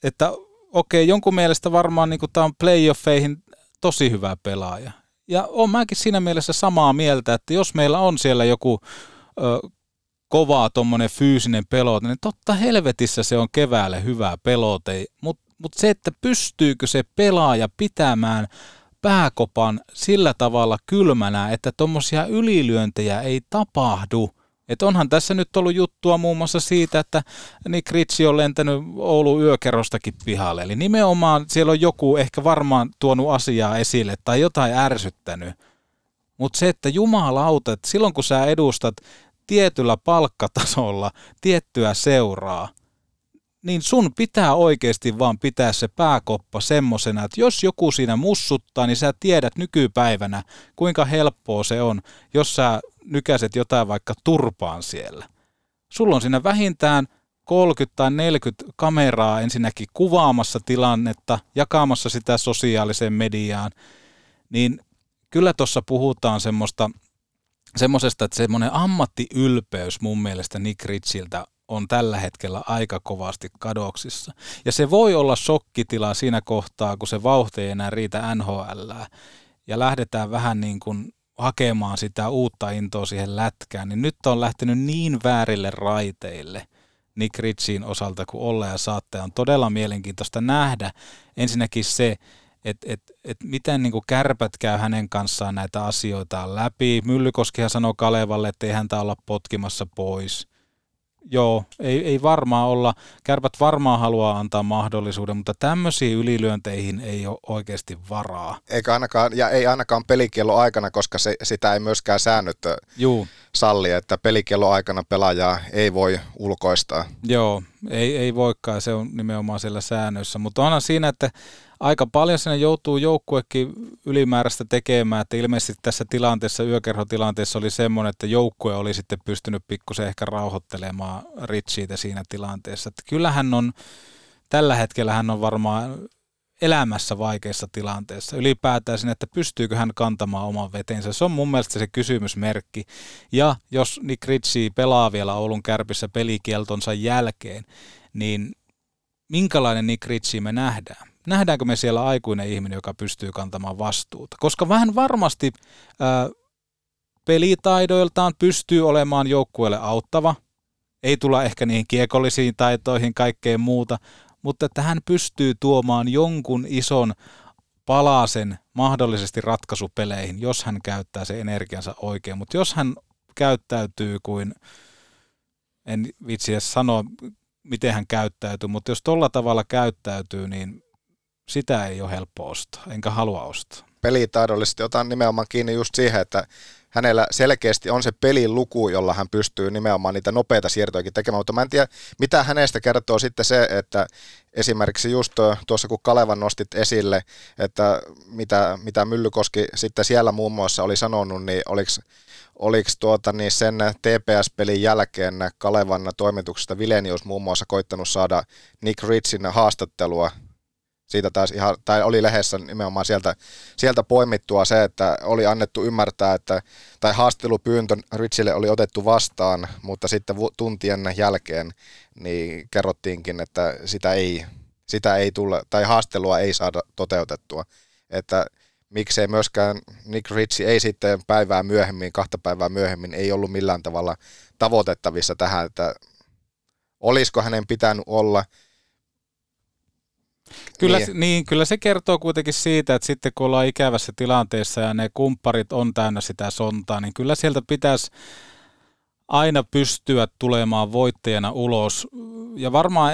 että okei, jonkun mielestä varmaan niin tämä on playoffeihin tosi hyvä pelaaja. Ja on mäkin siinä mielessä samaa mieltä, että jos meillä on siellä joku ö, kova tuommoinen fyysinen pelote, niin totta helvetissä se on keväälle hyvä pelote. Mutta mut se, että pystyykö se pelaaja pitämään pääkopan sillä tavalla kylmänä, että tuommoisia ylilyöntejä ei tapahdu. Et onhan tässä nyt ollut juttua muun muassa siitä, että Nick Ritchie on lentänyt Oulun yökerrostakin pihalle. Eli nimenomaan siellä on joku ehkä varmaan tuonut asiaa esille tai jotain ärsyttänyt. Mutta se, että jumalauta, että silloin kun sä edustat tietyllä palkkatasolla tiettyä seuraa, niin sun pitää oikeasti vaan pitää se pääkoppa semmosena, että jos joku siinä mussuttaa, niin sä tiedät nykypäivänä, kuinka helppoa se on, jos sä nykäset jotain vaikka turpaan siellä. Sulla on siinä vähintään 30 tai 40 kameraa ensinnäkin kuvaamassa tilannetta, jakamassa sitä sosiaaliseen mediaan, niin kyllä tuossa puhutaan semmoista, semmoisesta, että semmoinen ammattiylpeys mun mielestä Nick Ritchiltä on tällä hetkellä aika kovasti kadoksissa. Ja se voi olla shokkitila siinä kohtaa, kun se vauhti ei enää riitä NHL ja lähdetään vähän niin kuin hakemaan sitä uutta intoa siihen lätkään, niin nyt on lähtenyt niin väärille raiteille Nick Ritchin osalta kuin olla ja saatte. On todella mielenkiintoista nähdä ensinnäkin se, että et, et miten niin kärpät käy hänen kanssaan näitä asioita läpi. Myllykoskihan sanoi Kalevalle, että ei häntä olla potkimassa pois. Joo, ei, ei varmaan olla. Kärpät varmaan haluaa antaa mahdollisuuden, mutta tämmöisiin ylilyönteihin ei ole oikeasti varaa. Eikä ainakaan, ja ei ainakaan pelikielon aikana, koska se, sitä ei myöskään säännöt Juu. salli, että pelikielon aikana pelaajaa ei voi ulkoistaa. Joo, ei, ei voikaan, se on nimenomaan siellä säännöissä, mutta onhan siinä, että aika paljon siinä joutuu joukkuekin ylimääräistä tekemään, että ilmeisesti tässä tilanteessa, yökerhotilanteessa oli semmoinen, että joukkue oli sitten pystynyt pikkusen ehkä rauhoittelemaan Richiitä siinä tilanteessa. Että kyllähän on, tällä hetkellä hän on varmaan elämässä vaikeassa tilanteessa. Ylipäätään sinne, että pystyykö hän kantamaan oman vetensä. Se on mun mielestä se kysymysmerkki. Ja jos Nick Ritchie pelaa vielä Oulun kärpissä pelikieltonsa jälkeen, niin minkälainen Nick Ritchie me nähdään? Nähdäänkö me siellä aikuinen ihminen, joka pystyy kantamaan vastuuta? Koska vähän varmasti ää, pelitaidoiltaan pystyy olemaan joukkueelle auttava. Ei tulla ehkä niihin kiekollisiin taitoihin, kaikkeen muuta, mutta että hän pystyy tuomaan jonkun ison palasen mahdollisesti ratkaisupeleihin, jos hän käyttää se energiansa oikein. Mutta jos hän käyttäytyy kuin, en vitsi edes sanoa, miten hän käyttäytyy, mutta jos tolla tavalla käyttäytyy, niin sitä ei ole helppo ostaa, enkä halua ostaa. Pelitaidollisesti otan nimenomaan kiinni just siihen, että hänellä selkeästi on se pelin luku, jolla hän pystyy nimenomaan niitä nopeita siirtojakin tekemään, mutta mä en tiedä, mitä hänestä kertoo sitten se, että esimerkiksi just tuossa kun Kalevan nostit esille, että mitä, mitä Myllykoski sitten siellä muun muassa oli sanonut, niin oliko oliko tuota, niin sen TPS-pelin jälkeen Kalevan toimituksesta Vilenius muun muassa koittanut saada Nick Ritsin haastattelua siitä taisi ihan, tai oli lehdessä nimenomaan sieltä, sieltä poimittua se, että oli annettu ymmärtää, että, tai haastelupyyntö Richille oli otettu vastaan, mutta sitten tuntien jälkeen niin kerrottiinkin, että sitä ei, sitä ei tule, tai haastelua ei saada toteutettua. Että miksei myöskään Nick Ritchie ei sitten päivää myöhemmin, kahta päivää myöhemmin, ei ollut millään tavalla tavoitettavissa tähän, että olisiko hänen pitänyt olla – Kyllä, niin. niin, kyllä se kertoo kuitenkin siitä, että sitten kun ollaan ikävässä tilanteessa ja ne kumpparit on täynnä sitä sontaa, niin kyllä sieltä pitäisi aina pystyä tulemaan voittajana ulos. Ja varmaan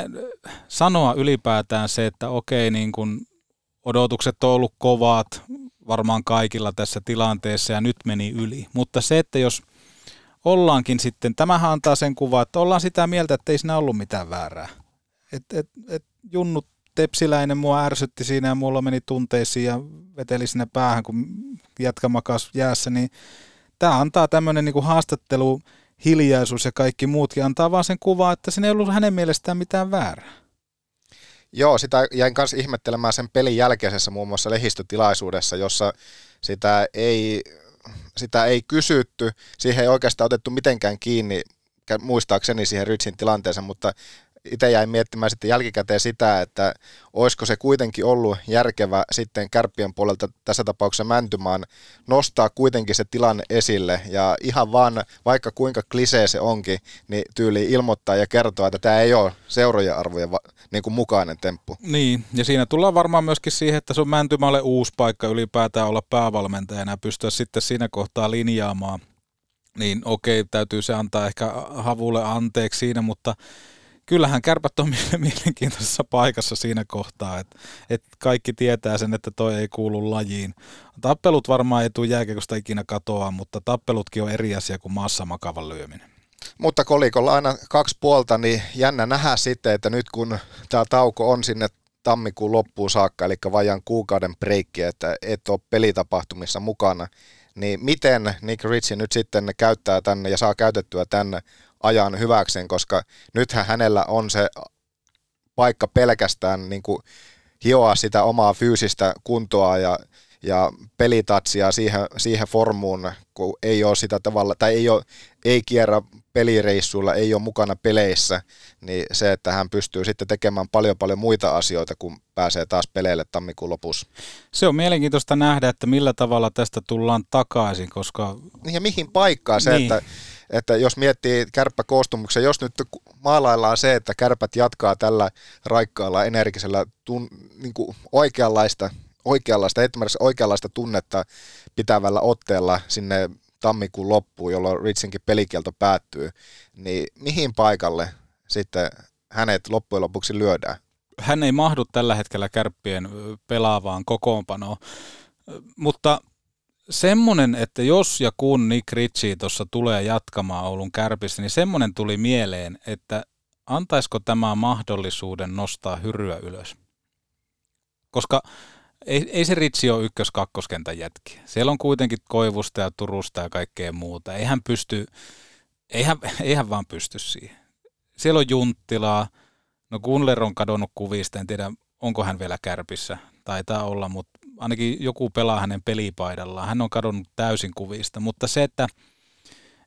sanoa ylipäätään se, että okei, niin kun odotukset on ollut kovat varmaan kaikilla tässä tilanteessa ja nyt meni yli. Mutta se, että jos ollaankin sitten, tämähän antaa sen kuvan, että ollaan sitä mieltä, että ei siinä ollut mitään väärää. Et, et, et junnut tepsiläinen mua ärsytti siinä ja mulla meni tunteisiin ja veteli sinne päähän, kun jätkä makas jäässä, niin tämä antaa tämmöinen niin haastattelu, hiljaisuus ja kaikki muutkin antaa vaan sen kuvaa, että siinä ei ollut hänen mielestään mitään väärää. Joo, sitä jäin kanssa ihmettelemään sen pelin jälkeisessä muun muassa lehistötilaisuudessa, jossa sitä ei, sitä ei kysytty, siihen ei oikeastaan otettu mitenkään kiinni, muistaakseni siihen Rytsin tilanteeseen, mutta itse jäin miettimään sitten jälkikäteen sitä, että olisiko se kuitenkin ollut järkevä sitten kärppien puolelta tässä tapauksessa Mäntymaan nostaa kuitenkin se tilanne esille ja ihan vaan, vaikka kuinka klisee se onkin, niin tyyli ilmoittaa ja kertoa, että tämä ei ole seurojen arvojen va- niin kuin mukainen temppu. Niin, ja siinä tullaan varmaan myöskin siihen, että se on Mäntymälle uusi paikka ylipäätään olla päävalmentajana ja pystyä sitten siinä kohtaa linjaamaan. Niin okei, täytyy se antaa ehkä Havulle anteeksi siinä, mutta kyllähän kärpät on mielenkiintoisessa paikassa siinä kohtaa, että, että kaikki tietää sen, että toi ei kuulu lajiin. Tappelut varmaan ei tule jääkiekosta ikinä katoa, mutta tappelutkin on eri asia kuin maassa makavan lyöminen. Mutta kolikolla aina kaksi puolta, niin jännä nähdä sitten, että nyt kun tämä tauko on sinne tammikuun loppuun saakka, eli vajan kuukauden breikki, että et ole pelitapahtumissa mukana, niin miten Nick Ritchie nyt sitten käyttää tänne ja saa käytettyä tänne ajan hyväkseen, koska nythän hänellä on se paikka pelkästään niin kuin hioa sitä omaa fyysistä kuntoa ja, ja pelitatsia siihen, siihen formuun, kun ei ole sitä tavalla, tai ei, ole, ei kierrä pelireissuilla, ei ole mukana peleissä, niin se, että hän pystyy sitten tekemään paljon paljon muita asioita, kun pääsee taas peleille tammikuun lopussa. Se on mielenkiintoista nähdä, että millä tavalla tästä tullaan takaisin, koska... Niin ja mihin paikkaan se, niin. että että jos miettii kärppäkoostumuksen, jos nyt maalaillaan se, että kärpät jatkaa tällä raikkaalla, energisellä, tun, niin kuin oikeanlaista, oikeanlaista, oikeanlaista tunnetta pitävällä otteella sinne tammikuun loppuun, jolloin Ritsinkin pelikielto päättyy, niin mihin paikalle sitten hänet loppujen lopuksi lyödään? Hän ei mahdu tällä hetkellä kärppien pelaavaan kokoonpanoon, mutta semmonen, että jos ja kun Nick Ritchie tuossa tulee jatkamaan Oulun kärpissä, niin semmonen tuli mieleen, että antaisiko tämä mahdollisuuden nostaa hyryä ylös. Koska ei, ei se Ritsi ole ykkös-kakkoskentän jätki. Siellä on kuitenkin Koivusta ja Turusta ja kaikkea muuta. Eihän pysty, eihän, eihän vaan pysty siihen. Siellä on Junttilaa. No Gunler on kadonnut kuvista, en tiedä onko hän vielä kärpissä. Taitaa olla, mutta ainakin joku pelaa hänen pelipaidallaan. Hän on kadonnut täysin kuvista, mutta se, että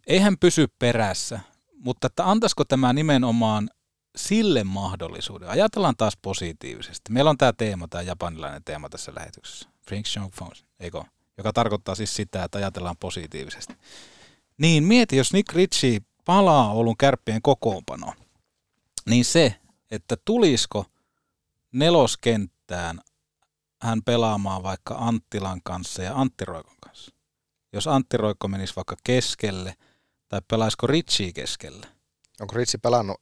ei hän pysy perässä, mutta että antaisiko tämä nimenomaan sille mahdollisuuden. Ajatellaan taas positiivisesti. Meillä on tämä teema, tämä japanilainen teema tässä lähetyksessä. Frank Phones, eikö? Joka tarkoittaa siis sitä, että ajatellaan positiivisesti. Niin mieti, jos Nick Ritchie palaa Oulun kärppien kokoonpanoon, niin se, että tulisiko neloskenttään hän pelaamaan vaikka Anttilan kanssa ja Antti Roikon kanssa. Jos Antti Roikko menisi vaikka keskelle, tai pelaisiko Ritchie keskelle? Onko Ritsi pelannut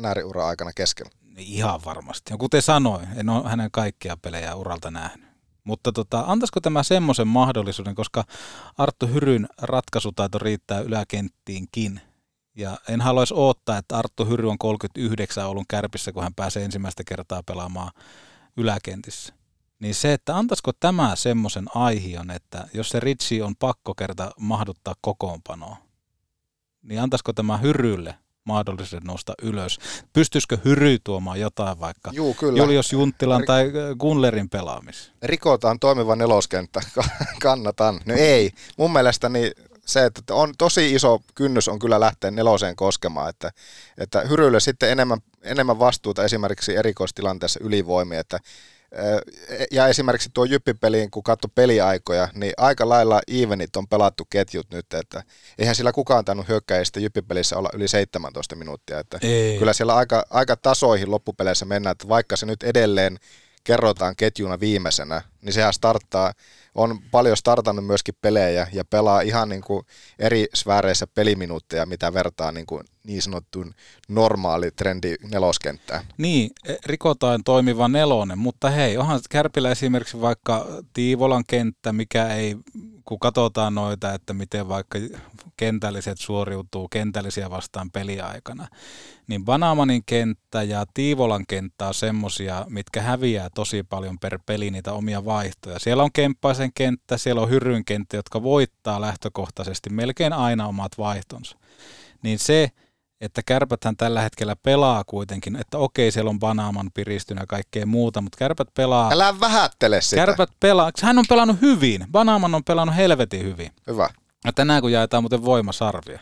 NR-ura aikana keskellä? Niin ihan varmasti. Ja kuten sanoin, en ole hänen kaikkia pelejä uralta nähnyt. Mutta tota, antaisiko tämä semmoisen mahdollisuuden, koska Arttu Hyryn ratkaisutaito riittää yläkenttiinkin. Ja en haluaisi odottaa, että Arttu Hyry on 39 ollut kärpissä, kun hän pääsee ensimmäistä kertaa pelaamaan yläkentissä niin se, että antaisiko tämä semmoisen aihion, että jos se Ritsi on pakko kerta mahduttaa kokoonpanoa, niin antaisiko tämä Hyrylle mahdollisuuden nousta ylös? Pystyisikö Hyry tuomaan jotain vaikka Juu, kyllä. Julius Junttilan tai Gunlerin pelaamis? Rikotaan toimiva neloskenttä, kannatan. No ei, mun mielestäni se, että on tosi iso kynnys on kyllä lähteä neloseen koskemaan, että, että Hyrylle sitten enemmän, enemmän vastuuta esimerkiksi erikoistilanteessa ylivoimia, että ja esimerkiksi tuo Jyppipeliin, kun katsoi peliaikoja, niin aika lailla evenit on pelattu ketjut nyt, että eihän sillä kukaan tainnut hyökkäistä Jyppipelissä olla yli 17 minuuttia, että Ei. kyllä siellä aika, aika tasoihin loppupeleissä mennään, että vaikka se nyt edelleen kerrotaan ketjuna viimeisenä, niin sehän starttaa on paljon startannut myöskin pelejä ja pelaa ihan niin kuin eri sfääreissä peliminuutteja, mitä vertaa niin, kuin niin sanottuun normaali trendi neloskenttään. Niin, e, rikotaan toimiva nelonen, mutta hei, onhan Kärpillä esimerkiksi vaikka Tiivolan kenttä, mikä ei, kun katsotaan noita, että miten vaikka kentälliset suoriutuu kentällisiä vastaan peliaikana, niin Banamanin kenttä ja Tiivolan kenttä on semmosia, mitkä häviää tosi paljon per peli niitä omia vaihtoja. Siellä on Kemppaisen kenttä, siellä on Hyryn kenttä, jotka voittaa lähtökohtaisesti melkein aina omat vaihtonsa. Niin se, että kärpäthän tällä hetkellä pelaa kuitenkin, että okei, siellä on Banaaman piristynä ja kaikkea muuta, mutta kärpät pelaa... Älä vähättele sitä. Kärpät pelaa, hän on pelannut hyvin, Banaaman on pelannut helvetin hyvin. Hyvä. Ja tänään kun jaetaan muuten voimasarvia,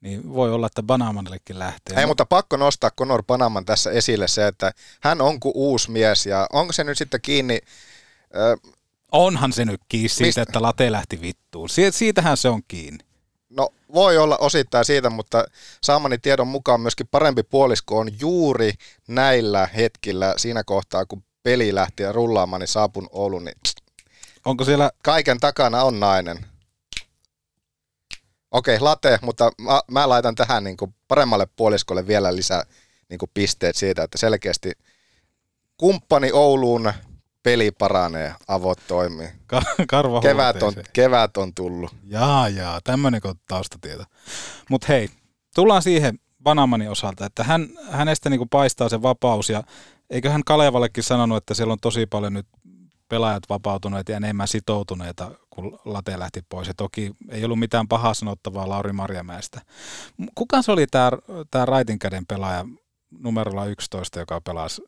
niin voi olla, että Banaamanillekin lähtee. Ei, mutta pakko nostaa Conor Panaman tässä esille se, että hän on kuin uusi mies ja onko se nyt sitten kiinni... Onhan se nyt kiinni siitä, mistä? että late lähti vittuun. Si- siitähän se on kiinni. No voi olla osittain siitä, mutta saamani tiedon mukaan myöskin parempi puolisko on juuri näillä hetkillä siinä kohtaa, kun peli lähti rullaamaan, niin saapun Oulun, niin Onko siellä... kaiken takana on nainen. Okei, late, mutta mä, mä laitan tähän niin kuin paremmalle puoliskolle vielä lisää niin kuin pisteet siitä, että selkeästi kumppani Ouluun peli paranee, avot toimii. Ka- karva kevät on, kevät on tullut. Jaa, jaa, tämmöinen kuin taustatieto. Mutta hei, tullaan siihen Banamanin osalta, että hän, hänestä niinku paistaa se vapaus ja eikö hän Kalevallekin sanonut, että siellä on tosi paljon nyt pelaajat vapautuneet ja enemmän sitoutuneita, kun Late lähti pois. Ja toki ei ollut mitään pahaa sanottavaa Lauri Marjamäestä. Kuka se oli tämä tää raitin käden pelaaja numerolla 11, joka pelasi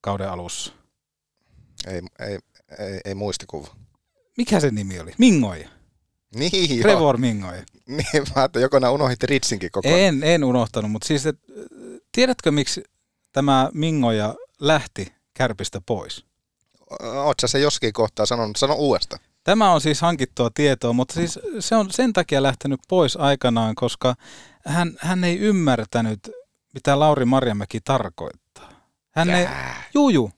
kauden alussa? Ei, ei, ei, ei muistikuva. Mikä se nimi oli? Mingoja. Niin, Trevor Mingoja. Niin, mä ajattelin, joko unohdit Ritsinkin koko ajan. En, en unohtanut, mutta siis, et, tiedätkö miksi tämä Mingoja lähti kärpistä pois? Oletko se joskin kohtaa sanonut, sano uudesta. Tämä on siis hankittua tietoa, mutta siis se on sen takia lähtenyt pois aikanaan, koska hän, hän ei ymmärtänyt, mitä Lauri Marjamäki tarkoittaa. Hän ei, juu, juu,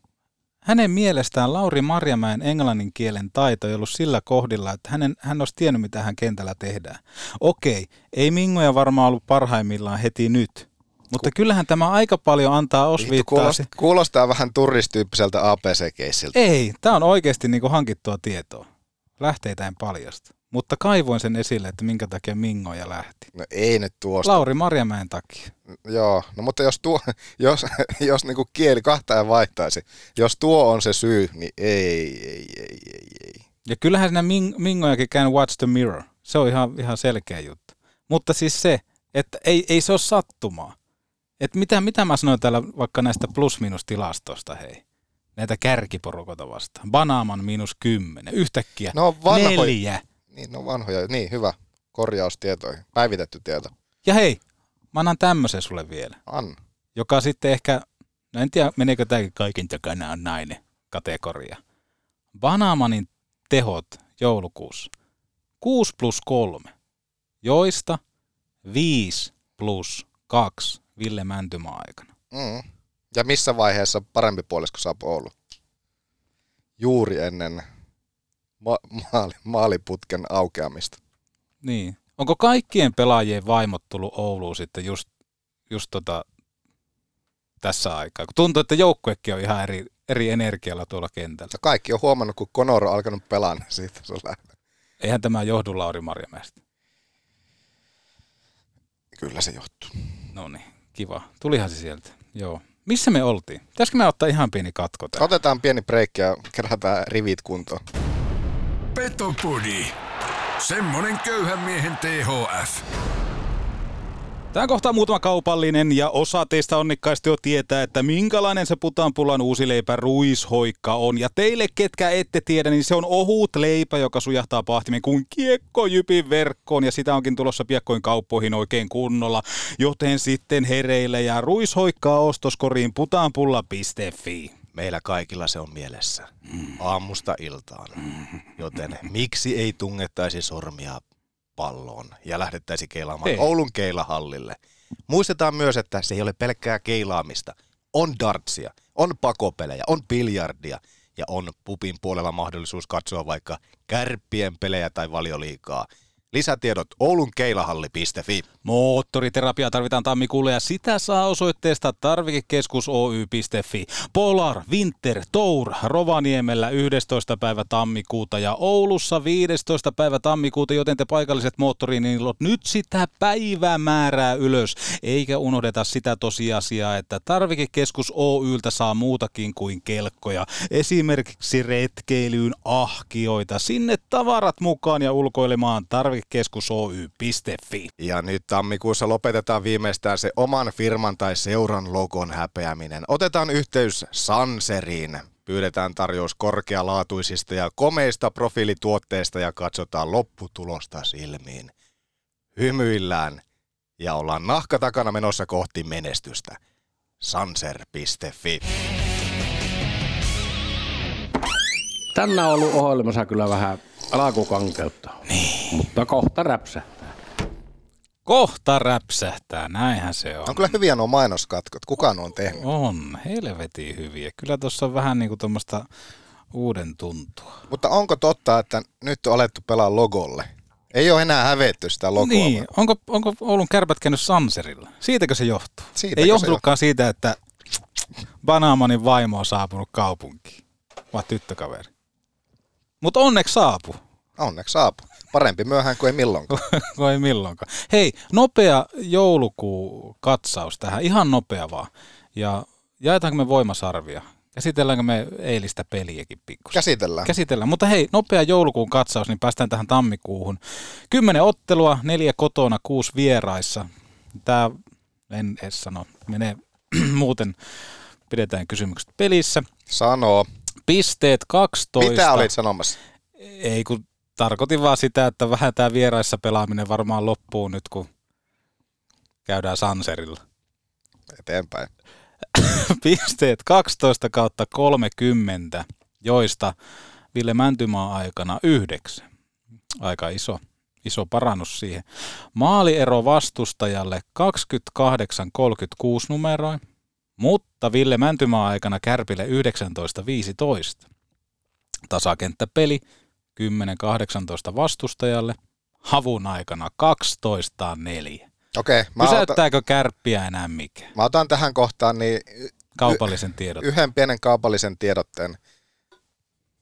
hänen mielestään Lauri Marjamäen englannin kielen taito ei ollut sillä kohdilla, että hänen, hän olisi tiennyt, mitä hän kentällä tehdään. Okei, ei Mingoja varmaan ollut parhaimmillaan heti nyt, mutta kyllähän tämä aika paljon antaa osviittaa. Kuulostaa, kuulostaa vähän turistyyppiseltä APC-keissiltä. Ei, tämä on oikeasti niin kuin hankittua tietoa. Lähteitä en paljasta. Mutta kaivoin sen esille, että minkä takia Mingoja lähti. No ei nyt tuosta. Lauri Marjamäen takia. Joo, no mutta jos, tuo, jos, jos niin kuin kieli kahta ja vaihtaisi, jos tuo on se syy, niin ei, ei, ei, ei, ei. Ja kyllähän siinä Ming, Mingojakin käyn Watch the Mirror. Se on ihan, ihan selkeä juttu. Mutta siis se, että ei, ei se ole sattumaa. Että mitä, mitä mä sanoin täällä vaikka näistä plus-minus-tilastosta, hei. Näitä kärkiporukoita vastaan. Banaaman miinus kymmenen. Yhtäkkiä no, vanhoja, neljä. Niin, no vanhoja. Niin, hyvä. Korjaustietoihin. Päivitetty tieto. Ja hei, mä annan tämmöisen sulle vielä. Anna. Joka sitten ehkä, no en tiedä meneekö tämäkin kaiken takana on nainen kategoria. Banamanin tehot joulukuussa. 6 plus 3, joista 5 plus 2 Ville Mäntymaa aikana. Mm. Ja missä vaiheessa parempi puolisko saapui Oulu? Juuri ennen ma- maali- maaliputken aukeamista. Niin. Onko kaikkien pelaajien vaimot tullut Ouluun sitten just, just tota, tässä aikaa? Kun tuntuu, että joukkuekin on ihan eri, eri energialla tuolla kentällä. Ja kaikki on huomannut, kun Konoro on alkanut pelaa, niin siitä se on lähtenyt. Eihän tämä johdu Lauri Marjamäestä. Kyllä se johtuu. No niin, kiva. Tulihan se sieltä. Joo. Missä me oltiin? Pitäisikö me ottaa ihan pieni katko tähän? Otetaan pieni breikki ja kerätään rivit kuntoon. Petopodi. Semmonen köyhän miehen THF. Tämä kohtaa muutama kaupallinen ja osa teistä onnikkaasti jo tietää, että minkälainen se putanpullan uusi leipä ruishoikka on. Ja teille, ketkä ette tiedä, niin se on ohut leipä, joka sujahtaa pahtimen kuin kiekkojypin verkkoon. Ja sitä onkin tulossa piakkoin kauppoihin oikein kunnolla. Joten sitten hereille ja ruishoikkaa ostoskoriin putanpulla.fi. Meillä kaikilla se on mielessä. Aamusta iltaan. Joten miksi ei tungettaisi sormia palloon ja lähdettäisiin keilaamaan Ei. Oulun keilahallille. Muistetaan myös, että se ei ole pelkkää keilaamista. On dartsia, on pakopelejä, on biljardia ja on pupin puolella mahdollisuus katsoa vaikka kärppien pelejä tai valioliikaa. Lisätiedot oulunkeilahalli.fi. Moottoriterapia tarvitaan tammikuulle ja sitä saa osoitteesta tarvikekeskusoy.fi. Polar, Winter, Tour, Rovaniemellä 11. päivä tammikuuta ja Oulussa 15. päivä tammikuuta, joten te paikalliset moottorinilot nyt sitä päivämäärää ylös. Eikä unohdeta sitä tosiasiaa, että tarvikekeskus Oyltä saa muutakin kuin kelkkoja. Esimerkiksi retkeilyyn ahkioita. Sinne tavarat mukaan ja ulkoilemaan tarvikekeskus Oy.fi. Ja nyt tammikuussa lopetetaan viimeistään se oman firman tai seuran logon häpeäminen. Otetaan yhteys Sanseriin. Pyydetään tarjous korkealaatuisista ja komeista profiilituotteista ja katsotaan lopputulosta silmiin. Hymyillään ja ollaan nahka takana menossa kohti menestystä. Sanser.fi Tänään on ollut ohjelmassa kyllä vähän alkukankeutta. Niin. Mutta kohta räpsähtää. Kohta räpsähtää, näinhän se on. On kyllä hyviä nuo mainoskatkot. Kukaan on tehnyt? On, helvetin hyviä. Kyllä tuossa on vähän niin kuin tuommoista uuden tuntua. Mutta onko totta, että nyt on alettu pelaa logolle? Ei ole enää hävetty sitä logoa. Niin, onko, onko Oulun kärpät käynyt Sanserilla? Siitäkö se johtuu? Siitäkö Ei se johtunutkaan siitä, että Banamanin vaimo on saapunut kaupunkiin, vaan tyttökaveri. Mutta onneksi saapu. Onneksi saapu. Parempi myöhään kuin ei milloinkaan. kuin ei milloinkaan. Hei, nopea joulukuu katsaus tähän, ihan nopea vaan. Ja jaetaanko me voimasarvia? Käsitelläänkö me eilistä peliäkin pikkusen? Käsitellään. Käsitellään. Mutta hei, nopea joulukuun katsaus, niin päästään tähän tammikuuhun. Kymmenen ottelua, neljä kotona, kuusi vieraissa. Tämä, en edes sano, menee muuten, pidetään kysymykset pelissä. Sanoo. Pisteet 12. Mitä olit sanomassa? Ei kun tarkoitin vaan sitä, että vähän tämä vieraissa pelaaminen varmaan loppuu nyt, kun käydään Sanserilla. Eteenpäin. Pisteet 12 kautta 30, joista Ville Mäntymaa aikana yhdeksän. Aika iso, iso parannus siihen. Maaliero vastustajalle 28-36 numeroin, mutta Ville Mäntymaa aikana Kärpille 19-15. Tasakenttäpeli 10-18 vastustajalle, havun aikana 12-4. Okei. mä Pysäyttääkö kärppiä enää mikä? Mä otan tähän kohtaan niin Kaupallisen tiedot. yhden pienen kaupallisen tiedotteen.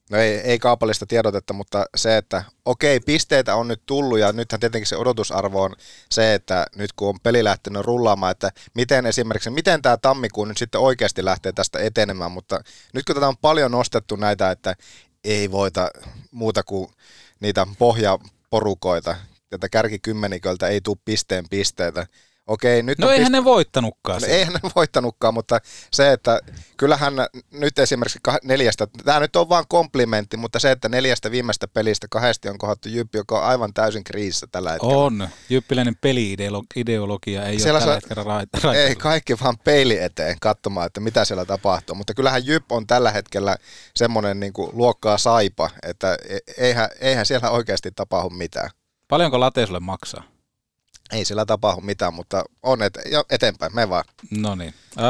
No ei, ei kaupallista tiedotetta, mutta se, että okei, pisteitä on nyt tullut ja nythän tietenkin se odotusarvo on se, että nyt kun on peli lähtenyt rullaamaan, että miten esimerkiksi, miten tämä tammikuu nyt sitten oikeasti lähtee tästä etenemään, mutta nyt kun tätä on paljon nostettu näitä, että ei voita muuta kuin niitä pohjaporukoita, että kärkikymmeniköltä ei tule pisteen pisteitä. Okei, nyt No on eihän ne voittanutkaan No, eihän ne voittanutkaan, mutta se, että kyllähän nyt esimerkiksi kah- neljästä, tämä nyt on vain komplimentti, mutta se, että neljästä viimeistä pelistä kahdesti on kohdattu Jyppi, joka on aivan täysin kriisissä tällä hetkellä. On. Jyppiläinen peli-ideologia ei Siellä ole tällä hetkellä ra- ra- Ei kaikki vaan peili eteen katsomaan, että mitä siellä tapahtuu. Mutta kyllähän Jyp on tällä hetkellä semmoinen niin luokkaa saipa, että e- eihän, eihän siellä oikeasti tapahdu mitään. Paljonko late sulle maksaa? Ei siellä tapahdu mitään, mutta on et, eteenpäin, me vaan. No niin. Öö,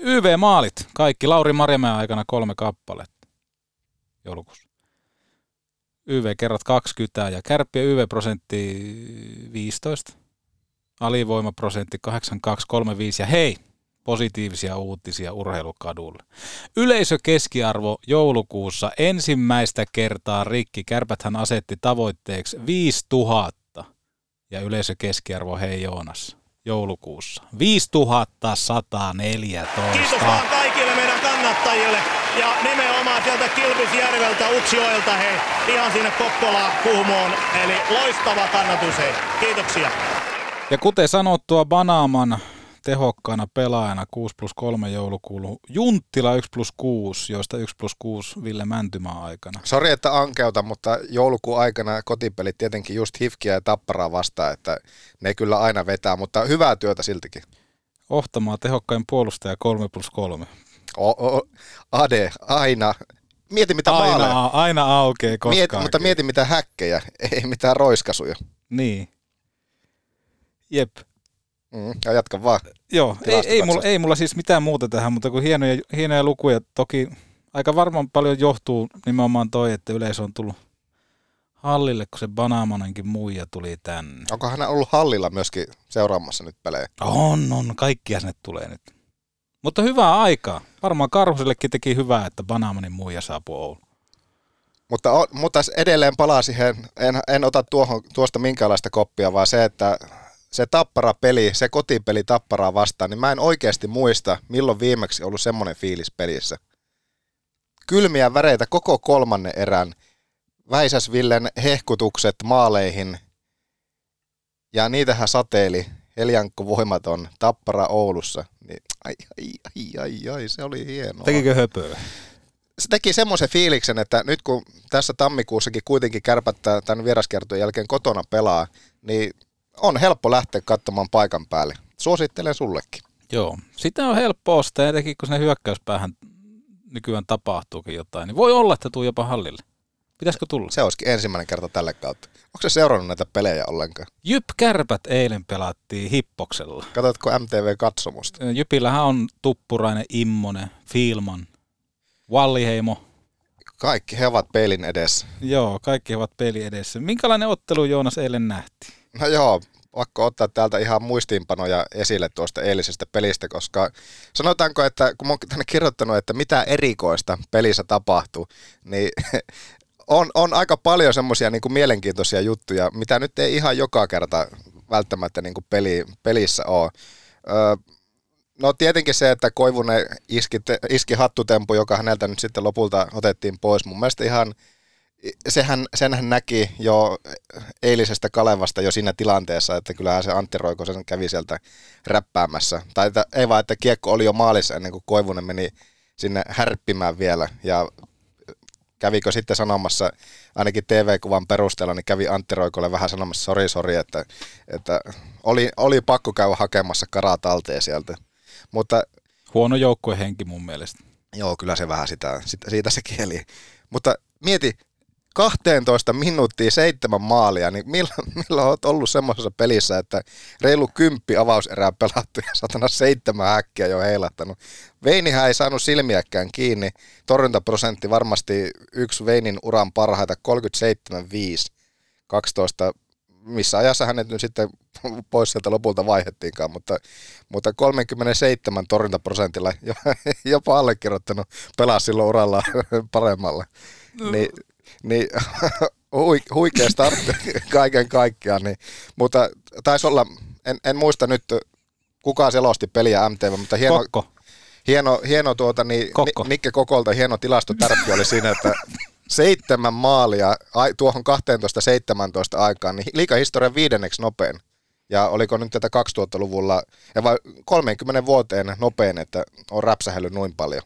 YV-maalit, kaikki. Lauri Marjamäen aikana kolme kappaletta joulukuussa. YV kerrat 20 ja kärppien YV-prosentti 15. Alivoimaprosentti 8235 ja hei, positiivisia uutisia urheilukadulle. Yleisökeskiarvo joulukuussa ensimmäistä kertaa rikki. Kärpäthän asetti tavoitteeksi 5000 ja yleisökeskiarvo hei Joonas joulukuussa. 5114. Kiitos vaan kaikille meidän kannattajille ja nimenomaan sieltä Kilpisjärveltä, Utsjoelta hei, ihan sinne Kokkolaan, Kuhmoon. Eli loistava kannatus hei. Kiitoksia. Ja kuten sanottua, Banaaman tehokkaana pelaajana 6 plus 3 joulukuulu. Junttila 1 plus 6, joista 1 plus 6 Ville Mäntymaa aikana. Sori, että ankeuta, mutta joulukuun aikana kotipelit tietenkin just Hifkiä ja Tapparaa vastaan, että ne kyllä aina vetää, mutta hyvää työtä siltikin. Ohtamaa tehokkain puolustaja 3 plus 3. O, o, Ade, aina. Mieti mitä maaleja. Aina, aina aukeaa koskaan. Mieti, mutta mieti mitä häkkejä, ei mitään roiskasuja. Niin. Jep. Mm, ja jatka vaan. Joo, ei, ei, mulla, ei mulla siis mitään muuta tähän, mutta kun hienoja, hienoja lukuja, toki aika varmaan paljon johtuu nimenomaan toi, että yleisö on tullut hallille, kun se Banaamanenkin muija tuli tänne. Onko hän ollut hallilla myöskin seuraamassa nyt pelejä? On, on, kaikkia sinne tulee nyt. Mutta hyvää aikaa. Varmaan Karhusellekin teki hyvää, että Banaamanin muija saapui Ouluun. Mutta, mutta edelleen palaa siihen, en, en ota tuohon, tuosta minkäänlaista koppia, vaan se, että se tappara-peli, se kotipeli tapparaa vastaan, niin mä en oikeasti muista, milloin viimeksi ollut semmoinen fiilis pelissä. Kylmiä väreitä koko kolmannen erän, Väisäsvillen hehkutukset maaleihin ja niitähän sateeli Heliankko voimaton Tappara Oulussa. Niin, ai, ai, ai, ai, ai, se oli hienoa. Tekikö höpöä? se teki semmoisen fiiliksen, että nyt kun tässä tammikuussakin kuitenkin kärpättää tämän vieraskiertojen jälkeen kotona pelaa, niin on helppo lähteä katsomaan paikan päälle. Suosittelen sullekin. Joo, sitä on helppo ostaa, etenkin kun sinne hyökkäyspäähän nykyään tapahtuukin jotain, niin voi olla, että tuu jopa hallille. Pitäisikö tulla? Se olisikin ensimmäinen kerta tälle kautta. Onko se seurannut näitä pelejä ollenkaan? Jyp Kärpät eilen pelattiin Hippoksella. Katsotko MTV-katsomusta? Jypillähän on Tuppurainen, Immonen, Fiilman, Valliheimo. Kaikki he ovat pelin edessä. Joo, kaikki ovat peli edessä. Minkälainen ottelu Joonas eilen nähtiin? No joo, pakko ottaa täältä ihan muistiinpanoja esille tuosta eilisestä pelistä, koska sanotaanko, että kun mä oon tänne kirjoittanut, että mitä erikoista pelissä tapahtuu, niin on, on aika paljon semmoisia niin mielenkiintoisia juttuja, mitä nyt ei ihan joka kerta välttämättä niin kuin peli, pelissä ole. Öö, no tietenkin se, että Koivunen iski, iski hattutempu, joka häneltä nyt sitten lopulta otettiin pois. Mun mielestä ihan, sehän, senhän näki jo eilisestä Kalevasta jo siinä tilanteessa, että kyllähän se Antti Roikosen kävi sieltä räppäämässä. Tai että, ei vaan, että kiekko oli jo maalissa ennen kuin Koivunen meni sinne härppimään vielä. Ja kävikö sitten sanomassa, ainakin TV-kuvan perusteella, niin kävi Antti Roikolle vähän sanomassa sori sori, että, että oli, oli pakko käydä hakemassa talteen sieltä. Mutta, Huono joukkuehenki mun mielestä. Joo, kyllä se vähän sitä, sitä siitä se kieli. Mutta mieti, 12 minuuttia seitsemän maalia, niin milloin, milloin olet ollut semmoisessa pelissä, että reilu kymppi avauserää pelattu ja satana seitsemän häkkiä jo heilahtanut. Veinihän ei saanut silmiäkään kiinni. Torjuntaprosentti varmasti yksi Veinin uran parhaita 37,5. 12 missä ajassa hänet nyt sitten pois sieltä lopulta vaihettiinkaan, mutta, mutta 37 torjuntaprosentilla jopa allekirjoittanut pelaa silloin uralla paremmalla. No. Niin, niin huikea startti kaiken kaikkiaan, niin, mutta taisi olla, en, en muista nyt kuka selosti peliä MTV, mutta hieno, Kokko. hieno, hieno tuota, niin, Kokko. Nikke Kokolta hieno tilastotärppi oli siinä, että seitsemän maalia tuohon 12-17 aikaan, niin liikahistorian viidenneksi nopein. Ja oliko nyt tätä 2000-luvulla, ja vai 30 vuoteen nopein, että on räpsähellyt noin paljon.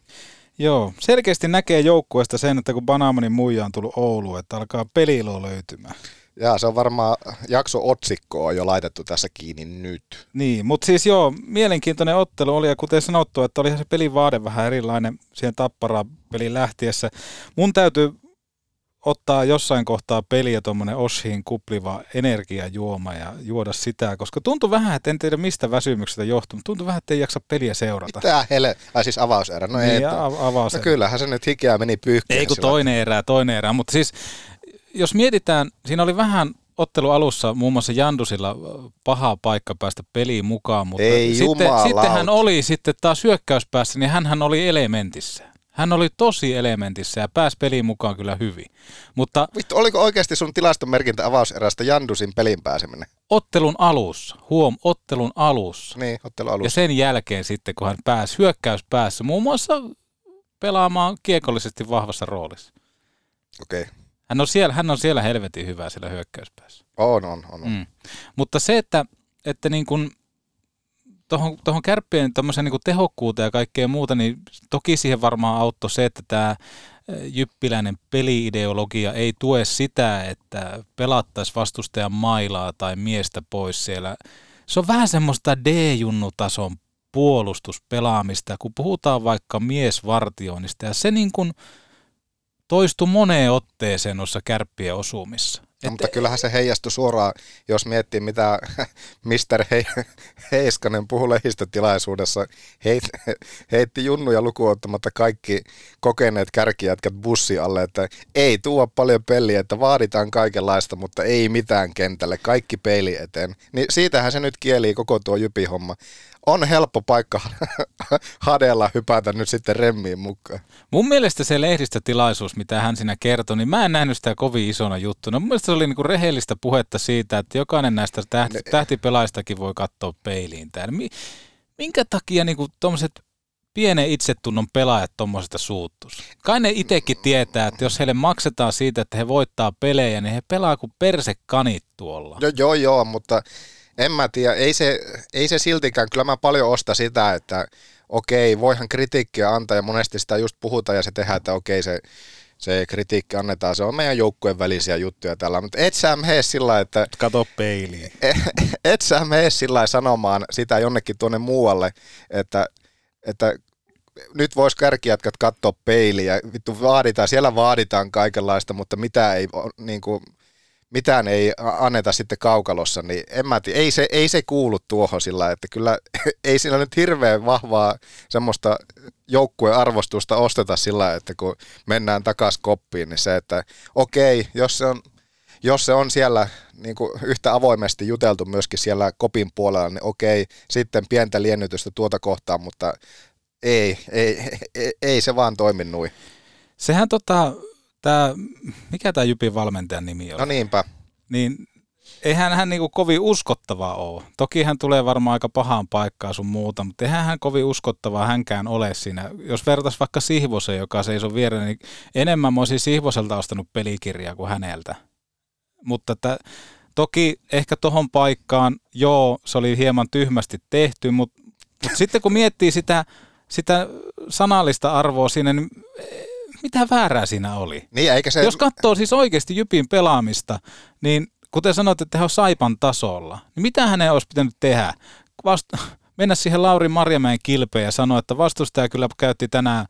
Joo, selkeästi näkee joukkueesta sen, että kun Banamanin muija on tullut Ouluun, että alkaa pelilo löytymään. Ja se on varmaan jakso otsikkoa jo laitettu tässä kiinni nyt. Niin, mutta siis joo, mielenkiintoinen ottelu oli ja kuten sanottu, että olihan se pelin vaade vähän erilainen siihen tapparaa pelin lähtiessä. Mun täytyy ottaa jossain kohtaa peliä tuommoinen Oshin kupliva energiajuoma ja juoda sitä, koska tuntui vähän, että en tiedä mistä väsymyksestä johtuu, mutta tuntui vähän, että ei jaksa peliä seurata. Mitä hele, ai siis avauserä, no niin, ei. avauserä. No kyllähän se nyt hikeä meni pyyhkeen. Ei kun toinen erä, toinen erä, mutta siis jos mietitään, siinä oli vähän ottelu alussa muun muassa Jandusilla paha paikka päästä peliin mukaan, mutta Ei sitten, sitten hän oli sitten taas hyökkäyspäässä, niin hän oli elementissä. Hän oli tosi elementissä ja pääsi peliin mukaan kyllä hyvin. Mutta Vittu, oliko oikeasti sun tilastomerkintä avauserästä Jandusin pelin pääseminen? Ottelun alussa, huom, ottelun alussa. Niin, ottelun alussa. Ja sen jälkeen sitten, kun hän pääsi hyökkäyspäässä, muun muassa pelaamaan kiekollisesti vahvassa roolissa. Okei. Okay. Hän on siellä, hän on siellä helvetin hyvä siellä hyökkäyspäässä. On, on, on. on. Mm. Mutta se, että, että niin kuin tuohon, tuohon kärppien niin tehokkuuteen ja kaikkea muuta, niin toki siihen varmaan auttoi se, että tämä jyppiläinen peliideologia ei tue sitä, että pelattaisiin vastustajan mailaa tai miestä pois siellä. Se on vähän semmoista D-junnutason puolustuspelaamista, kun puhutaan vaikka miesvartioinnista, ja se niin kuin toistui moneen otteeseen noissa kärppien osumissa. No, mutta kyllähän se heijastui suoraan, jos miettii mitä Mr. He, Heiskanen puhui lehdistötilaisuudessa. Heit, heitti junnuja lukuottamatta kaikki kokeneet kärkijätkät bussi alle, että ei tuo paljon peliä, että vaaditaan kaikenlaista, mutta ei mitään kentälle, kaikki peili eteen. Niin siitähän se nyt kieli koko tuo jypihomma on helppo paikka hadella hypätä nyt sitten remmiin mukaan. Mun mielestä se lehdistötilaisuus, mitä hän siinä kertoi, niin mä en nähnyt sitä kovin isona juttuna. Mun mielestä se oli niinku rehellistä puhetta siitä, että jokainen näistä tähti, tähtipelaistakin voi katsoa peiliin täällä. Minkä takia niinku tuommoiset pienen itsetunnon pelaajat tuommoisesta suuttus? Kai ne itsekin tietää, että jos heille maksetaan siitä, että he voittaa pelejä, niin he pelaa kuin persekanit tuolla. Joo, joo, joo mutta En mä tiedä, ei se, ei se siltikään, kyllä mä paljon osta sitä, että okei, voihan kritiikkiä antaa ja monesti sitä just puhutaan ja se tehdään, että okei se, se kritiikki annetaan, se on meidän joukkueen välisiä juttuja tällä, mutta et sä mene sillä että... Kato peiliin. Et sä mene sillä sanomaan sitä jonnekin tuonne muualle, että, että nyt vois kärkijätkät katsoa peiliä, vittu vaaditaan, siellä vaaditaan kaikenlaista, mutta mitä ei, niin kuin, mitään ei anneta sitten kaukalossa, niin en mä tiedä, ei se, ei se kuulu tuohon sillä, että kyllä ei sillä nyt hirveän vahvaa semmoista joukkueen arvostusta osteta sillä, että kun mennään takaisin koppiin, niin se, että okei, jos se on, jos se on siellä niin kuin yhtä avoimesti juteltu myöskin siellä kopin puolella, niin okei, sitten pientä liennytystä tuota kohtaa, mutta ei, ei, ei, ei se vaan toimi noin. Sehän tota, tää, mikä tämä Jypin valmentajan nimi on? No niinpä. Niin eihän hän niinku kovin uskottava ole. Toki hän tulee varmaan aika pahaan paikkaan sun muuta, mutta eihän hän kovin uskottava hänkään ole siinä. Jos vertais vaikka Sihvosen, joka seisoo viereen, niin enemmän mä olisin Sihvoselta ostanut pelikirjaa kuin häneltä. Mutta että, toki ehkä tohon paikkaan, joo, se oli hieman tyhmästi tehty, mutta, mutta sitten kun miettii sitä, sitä sanallista arvoa siinä, niin mitä väärää siinä oli? Niin, eikä se... Jos katsoo siis oikeasti Jypin pelaamista, niin kuten sanoit, että he on Saipan tasolla, niin mitä hänen olisi pitänyt tehdä? Vasta, mennä siihen Lauri Marjamäen kilpeen ja sanoa, että vastustaja kyllä käytti tänään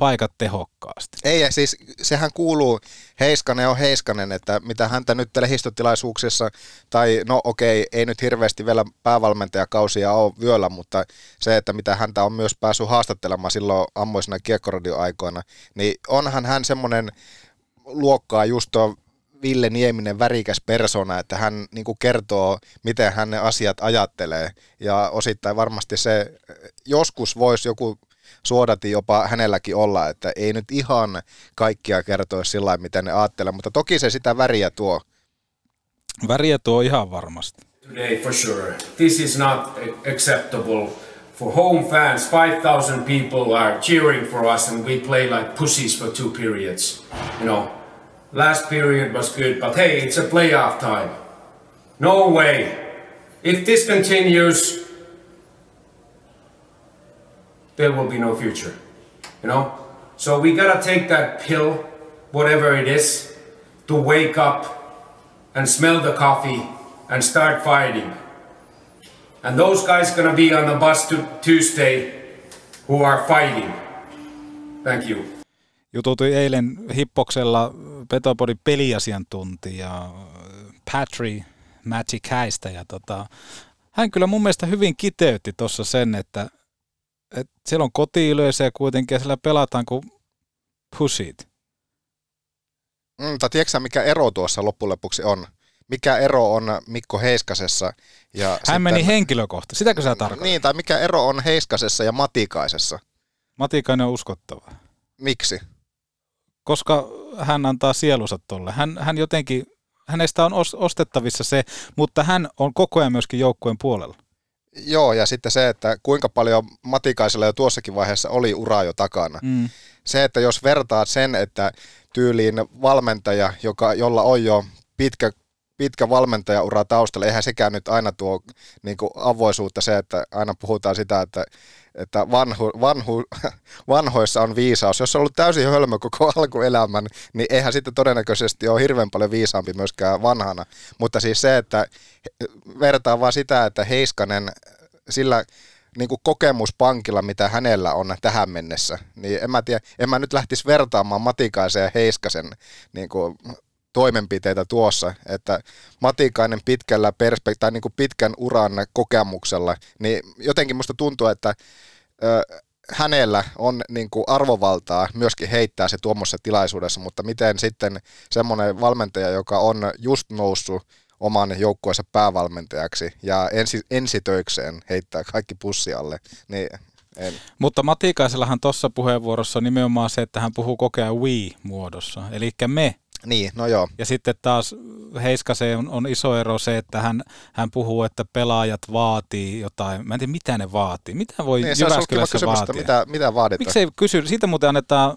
paikat tehokkaasti. Ei, ja siis sehän kuuluu, Heiskanen on Heiskanen, että mitä häntä nyt lehdistötilaisuuksissa, tai no okei, ei nyt hirveästi vielä päävalmentajakausia ole vyöllä, mutta se, että mitä häntä on myös päässyt haastattelemaan silloin ammoisena kiekkoradioaikoina, niin onhan hän semmoinen luokkaa just tuo Ville Nieminen värikäs persona, että hän niin kuin kertoo, miten hän ne asiat ajattelee. Ja osittain varmasti se, joskus voisi joku suodati jopa hänelläkin olla, että ei nyt ihan kaikkia kertoa sillä miten ne ajattelee, mutta toki se sitä väriä tuo. Väriä tuo ihan varmasti. Today for sure. This is not acceptable for home fans. 5,000 people are cheering for us and we play like pussies for two periods. You know, last period was good, but hey, it's a playoff time. No way. If this continues, there will be no future. You know? So we gotta take that pill, whatever it is, to wake up and smell the coffee and start fighting. And those guys gonna be on the bus to Tuesday who are fighting. Thank you. Jututui eilen Hippoksella Petopodin peliasiantuntija Patri Magicaista ja tota, hän kyllä mun mielestä hyvin kiteytti tuossa sen, että et siellä on kotiyleisöä kuitenkin ja siellä pelataan kuin pusit. Mm, tai tiedätkö mikä ero tuossa loppujen lopuksi on? Mikä ero on Mikko Heiskasessa ja Hän sitten, meni henkilökohtaisesti. Sitäkö sä tarkoitat? Niin, tai mikä ero on Heiskasessa ja Matikaisessa? Matikainen on uskottava. Miksi? Koska hän antaa sielunsa tolle. Hän, hän jotenkin, hänestä on ostettavissa se, mutta hän on koko ajan myöskin joukkueen puolella. Joo, ja sitten se, että kuinka paljon Matikaisella jo tuossakin vaiheessa oli ura jo takana. Mm. Se, että jos vertaat sen, että tyyliin valmentaja, joka, jolla on jo pitkä, pitkä valmentajaura taustalla, eihän sekään nyt aina tuo niin kuin avoisuutta se, että aina puhutaan sitä, että että vanhu, vanhu, vanhoissa on viisaus. Jos on ollut täysin hölmö koko alkuelämän, niin eihän sitten todennäköisesti ole hirveän paljon viisaampi myöskään vanhana. Mutta siis se, että vertaa vaan sitä, että Heiskanen sillä niin kuin kokemuspankilla, mitä hänellä on tähän mennessä, niin en mä, tiedä, en mä nyt lähtisi vertaamaan Matikaisen ja Heiskasen niin kuin toimenpiteitä tuossa, että Matikainen pitkällä perspek- tai niin kuin pitkän uran kokemuksella, niin jotenkin musta tuntuu, että ö, hänellä on niin kuin arvovaltaa myöskin heittää se tuommoisessa tilaisuudessa, mutta miten sitten semmoinen valmentaja, joka on just noussut oman joukkueensa päävalmentajaksi ja ensi, ensitöikseen heittää kaikki pussialle, niin en. Mutta Matikaisellahan tuossa puheenvuorossa on nimenomaan se, että hän puhuu kokea we-muodossa, eli me. Niin, no joo. Ja sitten taas Heiskaseen on, on iso ero se, että hän, hän puhuu, että pelaajat vaatii jotain. Mä en tiedä, mitä ne vaatii. Mitä voi niin, Jyväskylässä vaatia? Mitä, mitä vaaditaan? Miksei kysy? Siitä muuten annetaan,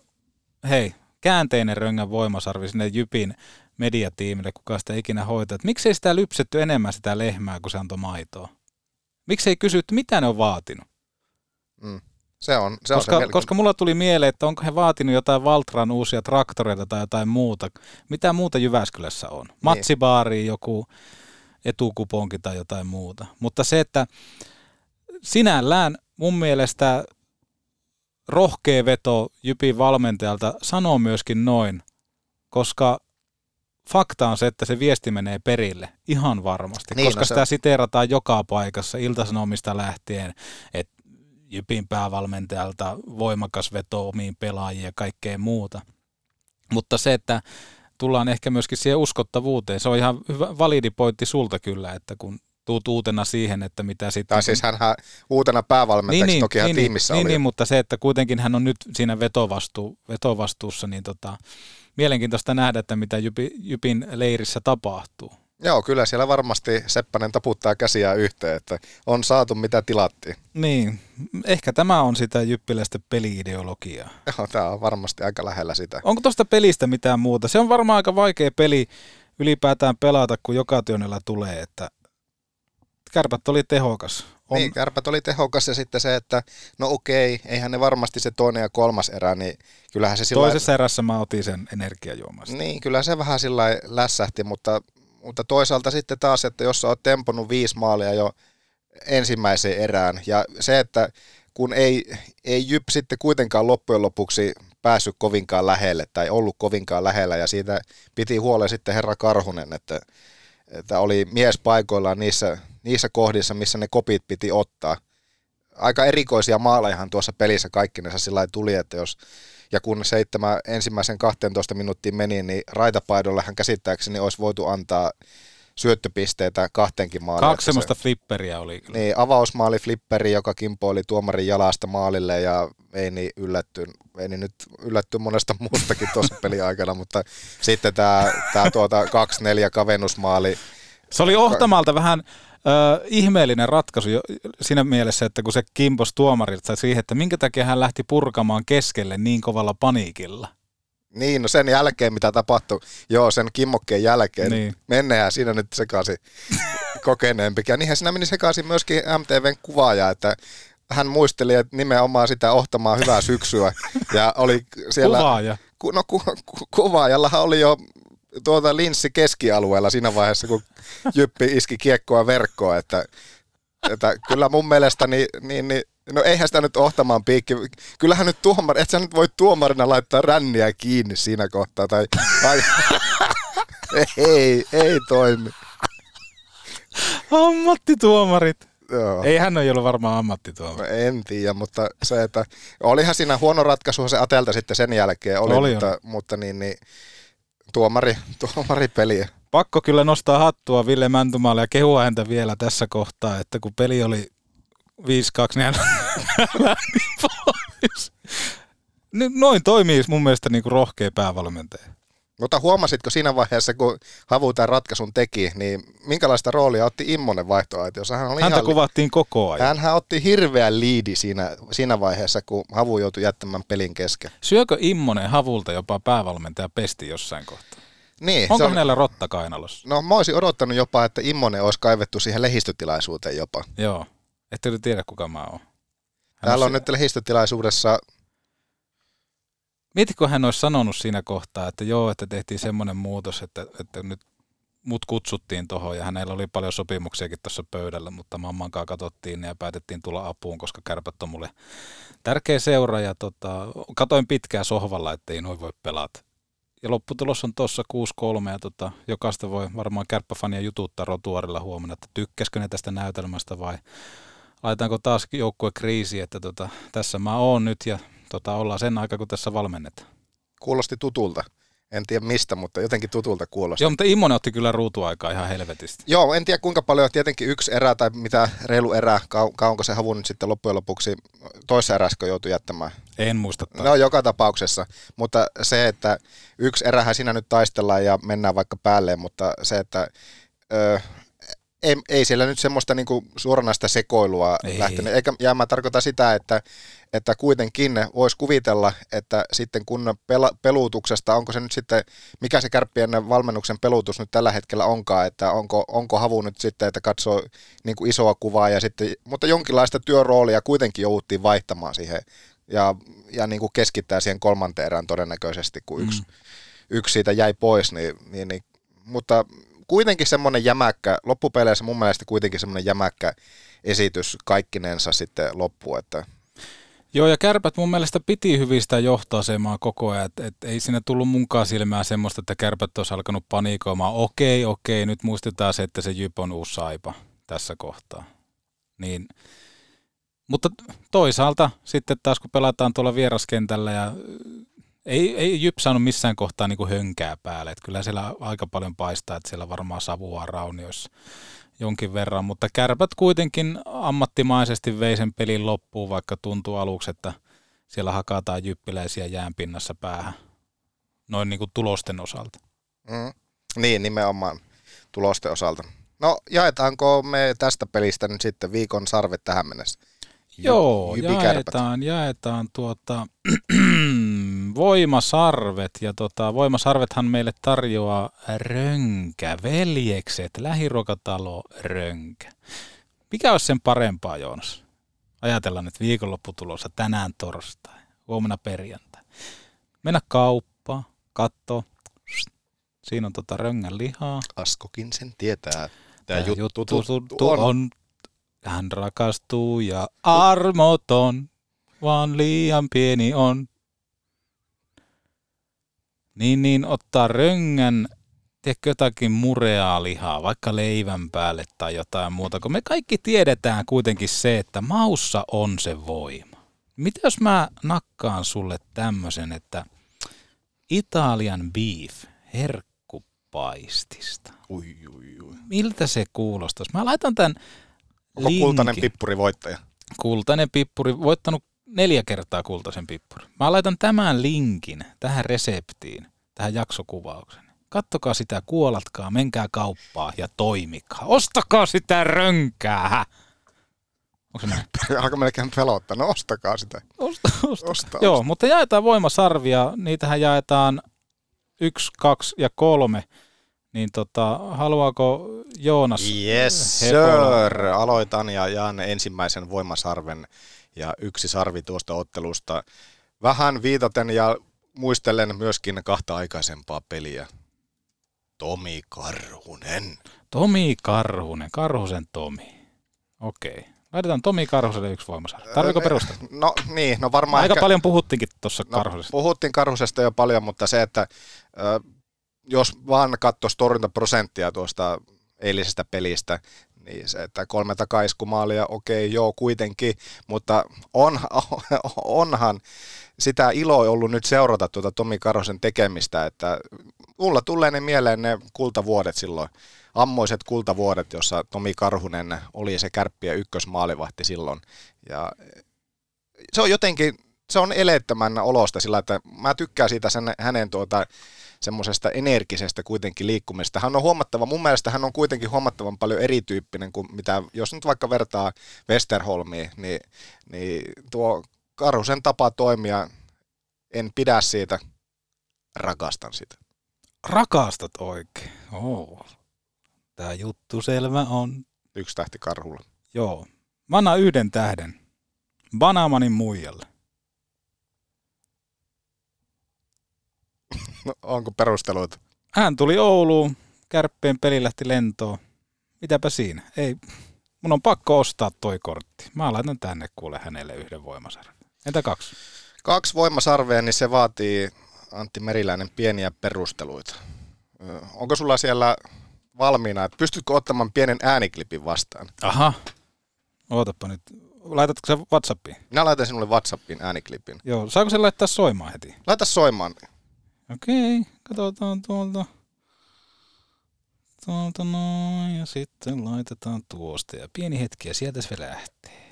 hei, käänteinen röngän voimasarvi sinne Jypin mediatiimille, kuka sitä ikinä hoitaa, että miksei sitä lypsetty enemmän sitä lehmää, kun se antoi maitoa? Miksei kysytty, mitä ne on vaatinut? Mm. Se on, se koska, on se koska mulla tuli mieleen, että onko he vaatinut jotain Valtran uusia traktoreita tai jotain muuta. Mitä muuta Jyväskylässä on? Niin. Matsibaari, joku etukuponki tai jotain muuta. Mutta se, että sinällään mun mielestä rohkea veto Jypin valmentajalta sanoo myöskin noin, koska fakta on se, että se viesti menee perille ihan varmasti, Niin, koska no se- sitä siteerataan joka paikassa iltasanomista lähtien, että Jypin päävalmentajalta voimakas veto omiin pelaajiin ja kaikkea muuta. Mutta se, että tullaan ehkä myöskin siihen uskottavuuteen, se on ihan hyvä, validi pointti sulta kyllä, että kun tuut uutena siihen, että mitä sitten... Tai siis hän uutena päävalmentajaksi niin, toki niin, tiimissä niin, oli. niin, mutta se, että kuitenkin hän on nyt siinä vetovastu, vetovastuussa, niin tota, mielenkiintoista nähdä, että mitä Jypin leirissä tapahtuu. Joo, kyllä siellä varmasti Seppänen taputtaa käsiä yhteen, että on saatu mitä tilattiin. Niin, ehkä tämä on sitä jyppiläistä peliideologiaa. Joo, tämä on varmasti aika lähellä sitä. Onko tuosta pelistä mitään muuta? Se on varmaan aika vaikea peli ylipäätään pelata, kun joka työnnellä tulee, että kärpät oli tehokas. On... Niin, kärpät oli tehokas ja sitten se, että no okei, eihän ne varmasti se toinen ja kolmas erä, niin kyllähän se sillä Toisessa erässä mä otin sen energiajuomasta. Niin, kyllä se vähän sillä lässähti, mutta, mutta toisaalta sitten taas, että jos sä oot temponut viisi maalia jo ensimmäiseen erään ja se, että kun ei, ei Jyp sitten kuitenkaan loppujen lopuksi päässyt kovinkaan lähelle tai ollut kovinkaan lähellä ja siitä piti huolen sitten herra Karhunen, että, että oli mies paikoillaan niissä, niissä kohdissa, missä ne kopit piti ottaa. Aika erikoisia maalejahan tuossa pelissä kaikkinensa sillä lailla tuli, että jos ja kun seitsemän ensimmäisen 12 minuuttiin meni, niin raitapaidolle hän käsittääkseni olisi voitu antaa syöttöpisteitä kahteenkin maaliin. Kaksi semmoista flipperiä oli kyllä. Niin, avausmaali flipperi, joka kimpoili tuomarin jalasta maalille ja ei niin yllätty, ei niin nyt yllätty monesta muustakin tuossa pelin aikana, mutta sitten tämä, tämä tuota 2-4 kavennusmaali. Se oli Ohtamalta vähän ö, ihmeellinen ratkaisu jo, siinä mielessä, että kun se kimpos tuomarilta siihen, että minkä takia hän lähti purkamaan keskelle niin kovalla paniikilla. Niin, no sen jälkeen mitä tapahtui, joo sen kimmokkeen jälkeen, Niin. mennään siinä nyt sekaisin kokeneempi. Ja niinhän siinä meni sekaisin myöskin MTVn kuvaaja, että hän muisteli että nimenomaan sitä ohtamaa hyvää syksyä. Ja oli siellä... Kuvaaja. Ku, no ku, ku, kuvaajallahan oli jo tuota linssi keskialueella siinä vaiheessa, kun Jyppi iski kiekkoa verkkoon, että, että kyllä mun mielestä niin, niin, niin No eihän sitä nyt ohtamaan piikki. Kyllähän nyt tuomari, et sä nyt voi tuomarina laittaa ränniä kiinni siinä kohtaa. Tai, tai ei, ei toimi. Ammattituomarit. Joo. Ei hän ole ollut varmaan ammattituomari. No en tiedä, mutta se, että olihan siinä huono ratkaisu se Atelta sitten sen jälkeen oli, Oli, mutta, mutta niin, niin, tuomari, tuomari peliä. Pakko kyllä nostaa hattua Ville Mäntymaalle ja kehua häntä vielä tässä kohtaa, että kun peli oli 5-2, niin hän pois. Noin toimii mun mielestä niin kuin rohkea päävalmentaja. Mutta huomasitko siinä vaiheessa, kun Havu tämän ratkaisun teki, niin minkälaista roolia otti Immonen vaihtoaitiossa? Hän oli Häntä ihan, kuvattiin koko ajan. Hänhän otti hirveän liidi siinä, siinä vaiheessa, kun Havu joutui jättämään pelin kesken. Syökö Immonen Havulta jopa päävalmentaja pesti jossain kohtaa? Niin, Onko on- hänellä rotta kainalossa? No mä olisin odottanut jopa, että Immonen olisi kaivettu siihen lehistötilaisuuteen jopa. Joo. Ette te tiedä, kuka mä oon. Hän Täällä on se- nyt lehistötilaisuudessa, Mietitkö hän olisi sanonut siinä kohtaa, että joo, että tehtiin semmoinen muutos, että, että nyt mut kutsuttiin tuohon ja hänellä oli paljon sopimuksiakin tuossa pöydällä, mutta mamman kanssa katsottiin ja päätettiin tulla apuun, koska kärpät on mulle tärkeä seura ja tota, katoin pitkään sohvalla, ettei noin voi pelata. Ja lopputulos on tuossa 6-3 ja tota, jokaista voi varmaan kärppäfania jututtaa rotuarilla huomenna, että tykkäskö ne tästä näytelmästä vai laitaanko taas joukkue kriisiin, että tota, tässä mä oon nyt ja tota, ollaan sen aika, kun tässä valmennetaan. kuulosti tutulta. En tiedä mistä, mutta jotenkin tutulta kuulosti. Joo, mutta Immonen otti kyllä ruutuaikaa ihan helvetisti. Joo, en tiedä kuinka paljon, tietenkin yksi erä tai mitä reilu erä, kau- kauanko se havun nyt sitten loppujen lopuksi toisessa eräskö joutui jättämään. En muista. No joka tapauksessa, mutta se, että yksi erähän siinä nyt taistellaan ja mennään vaikka päälleen, mutta se, että ei, ei siellä nyt semmoista niinku suoranaista sekoilua Ei. lähtenyt. Eikä, ja mä tarkoitan sitä, että, että kuitenkin voisi kuvitella, että sitten kun pela, peluutuksesta, onko se nyt sitten, mikä se kärppien valmennuksen peluutus nyt tällä hetkellä onkaan, että onko, onko havu nyt sitten, että katsoo niin kuin isoa kuvaa, ja sitten, mutta jonkinlaista työroolia kuitenkin jouduttiin vaihtamaan siihen ja, ja niin kuin keskittää siihen kolmanteen erään todennäköisesti, kun yksi, mm. yksi siitä jäi pois, niin, niin, niin mutta kuitenkin semmoinen jämäkkä, loppupeleissä mun mielestä kuitenkin semmoinen jämäkkä esitys kaikkinensa sitten loppu, että Joo, ja kärpät mun mielestä piti hyvin sitä johtoasemaa koko ajan, että et ei siinä tullut munkaan silmään semmoista, että kärpät olisi alkanut panikoimaan. Okei, okei, nyt muistetaan se, että se Jyp on uusi saipa tässä kohtaa. Niin. Mutta toisaalta sitten taas kun pelataan tuolla vieraskentällä ja ei, ei Jyp saanut missään kohtaa niin kuin hönkää päälle. Että kyllä siellä aika paljon paistaa, että siellä varmaan savua raunioissa jonkin verran, mutta kärpät kuitenkin ammattimaisesti vei sen pelin loppuun, vaikka tuntuu aluksi, että siellä hakataan jyppiläisiä jäänpinnassa päähän, noin niin kuin tulosten osalta. mm, niin nimenomaan tulosten osalta. No jaetaanko me tästä pelistä nyt sitten viikon sarvet tähän mennessä? Joo, Jypi-kärpät. jaetaan, jaetaan tuota, voimasarvet, ja tota, voimasarvethan meille tarjoaa Rönkä, veljekset, lähiruokatalo Rönkä. Mikä olisi sen parempaa, Joonas? Ajatellaan nyt viikonloppu tulossa tänään torstai, huomenna perjantai. Mennä kauppaan, katsoa, siinä on tota Röngän lihaa. Askokin sen tietää. Tämä Tää juttu, tuttu on. on. Hän rakastuu ja armoton, vaan liian pieni on. Niin, niin ottaa röngän, tiedätkö jotakin mureaa lihaa, vaikka leivän päälle tai jotain muuta, kun me kaikki tiedetään kuitenkin se, että maussa on se voima. Mitä jos mä nakkaan sulle tämmöisen, että Italian beef herkkupaistista? Ui, ui, ui. Miltä se kuulostaisi? Mä laitan tämän Onko kultainen pippuri voittaja? Kultainen pippuri, voittanut neljä kertaa kultaisen pippuri. Mä laitan tämän linkin tähän reseptiin, tähän jaksokuvaukseen. Kattokaa sitä, kuolatkaa, menkää kauppaan ja toimikaa. Ostakaa sitä rönkää. Onko se näin? Alkoi melkein pelottaa. No ostakaa sitä. Osta, osta. Osta, Joo, mutta jaetaan voimasarvia. Niitähän jaetaan yksi, kaksi ja kolme. Niin tota, haluaako Joonas Yes, sir. Aloitan ja jaan ensimmäisen voimasarven ja yksi sarvi tuosta ottelusta. Vähän viitaten ja muistellen myöskin kahta aikaisempaa peliä. Tomi Karhunen. Tomi Karhunen, Karhusen Tomi. Okei. Laitetaan Tomi Karhuselle yksi voimasarja. Tarviiko Öö, perustella? No niin, no varmaan Aika ehkä, paljon puhuttiinkin tuossa no, Karhusesta. Puhuttiin Karhusesta jo paljon, mutta se, että jos vaan katsoisi torjuntaprosenttia tuosta eilisestä pelistä, niin se, että kolme takaiskumaalia, okei, joo, kuitenkin, mutta on, onhan sitä iloa ollut nyt seurata tuota Tomi Karhosen tekemistä, että mulla tulee ne mieleen ne kultavuodet silloin, ammoiset kultavuodet, jossa Tomi Karhunen oli se kärppiä ykkösmaalivahti silloin, ja se on jotenkin, se on eleettömän olosta sillä, että mä tykkään siitä sen, hänen tuota, semmoisesta energisestä kuitenkin liikkumista. Hän on huomattava, mun mielestä hän on kuitenkin huomattavan paljon erityyppinen kuin mitä, jos nyt vaikka vertaa Westerholmiin, niin, niin tuo Karhusen tapa toimia, en pidä siitä, rakastan sitä. Rakastat oikein. Oo. Tää juttu selvä on. Yksi tähti Karhulla. Joo. Mä annan yhden tähden. Banamanin muijalle. No, onko perusteluita? Hän tuli Ouluun, kärppien peli lähti lentoon. Mitäpä siinä? Ei, mun on pakko ostaa toi kortti. Mä laitan tänne kuule hänelle yhden voimasarjan. Entä kaksi? Kaksi voimasarvea, niin se vaatii Antti Meriläinen pieniä perusteluita. Onko sulla siellä valmiina, että pystytkö ottamaan pienen ääniklipin vastaan? Aha. Ootappa nyt. Laitatko se Whatsappiin? Minä laitan sinulle Whatsappiin ääniklipin. Joo, saako se laittaa soimaan heti? Laita soimaan. Okei, katsotaan tuolta. Tuolta noin ja sitten laitetaan tuosta ja pieni hetki ja sieltä se lähtee.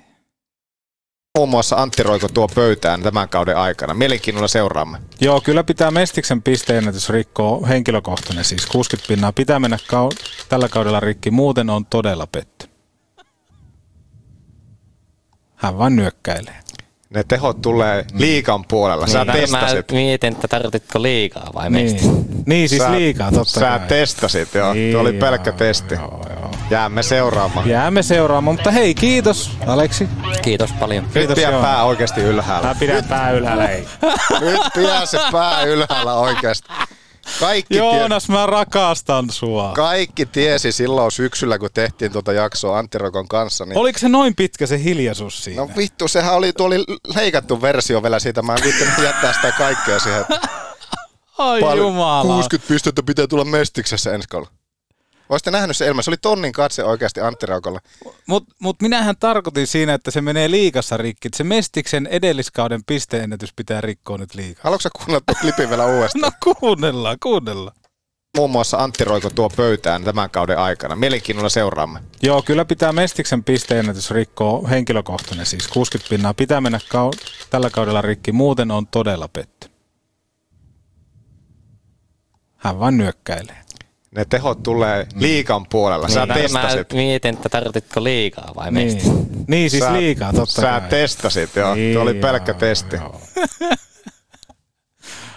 muun muassa Antti Roiko tuo pöytään tämän kauden aikana. Mielenkiinnolla seuraamme. Joo, kyllä pitää Mestiksen pisteennätys rikkoa henkilökohtainen, siis 60 pinnaa. Pitää mennä kau- tällä kaudella rikki, muuten on todella petty. Hän vaan nyökkäilee. Ne tehot tulee liikan puolella. Sä Niin, mä testasit. mietin, että tarvitko liikaa vai Niin. mesti. Niin, siis Sä- liikaa, totta Sä kai. testasit, joo. Niin, Tuo oli pelkkä joo, testi. Jäämme seuraamaan. Jäämme seuraamaan, mutta hei, kiitos Aleksi. Kiitos paljon. Nyt Kiitos, pidä joo. pää oikeasti ylhäällä. Mä pidän pää ylhäällä, ei. Nyt pidä se pää ylhäällä oikeasti. Kaikki, tie- Joonas, mä rakastan sua. kaikki tiesi silloin syksyllä, kun tehtiin tuota jaksoa Antti Roikon kanssa. Niin Oliko se noin pitkä se hiljaisuus siinä? No vittu, sehän oli, tuo oli leikattu versio vielä siitä. Mä en viittinyt jättää sitä kaikkea siihen. Ai Paljon- jumala. 60 pistettä pitää tulla Mestiksessä ensi kaudella. Olisitte nähnyt se ilman. Se oli tonnin katse oikeasti Antti Raukolla. Mutta mut minähän tarkoitin siinä, että se menee liikassa rikki. Se Mestiksen edelliskauden pisteennätys pitää rikkoa nyt liikaa. Haluatko kuunnella tuon klipin vielä uudestaan? No kuunnellaan, kuunnellaan. Muun muassa Antti Roiko tuo pöytään tämän kauden aikana. Mielenkiinnolla seuraamme. Joo, kyllä pitää Mestiksen pisteennätys rikkoa henkilökohtainen, siis 60 pinnaa. Pitää mennä kau- tällä kaudella rikki, muuten on todella petty. Hän vaan nyökkäilee. Ne tehot tulee liikan puolella. Sä Niin, mä testasit. mietin, että tarvitko liikaa vai. Niin, niin siis Sä- liikaa, totta Sä kai. testasit, joo. Niin, Tuo oli pelkkä joo, testi.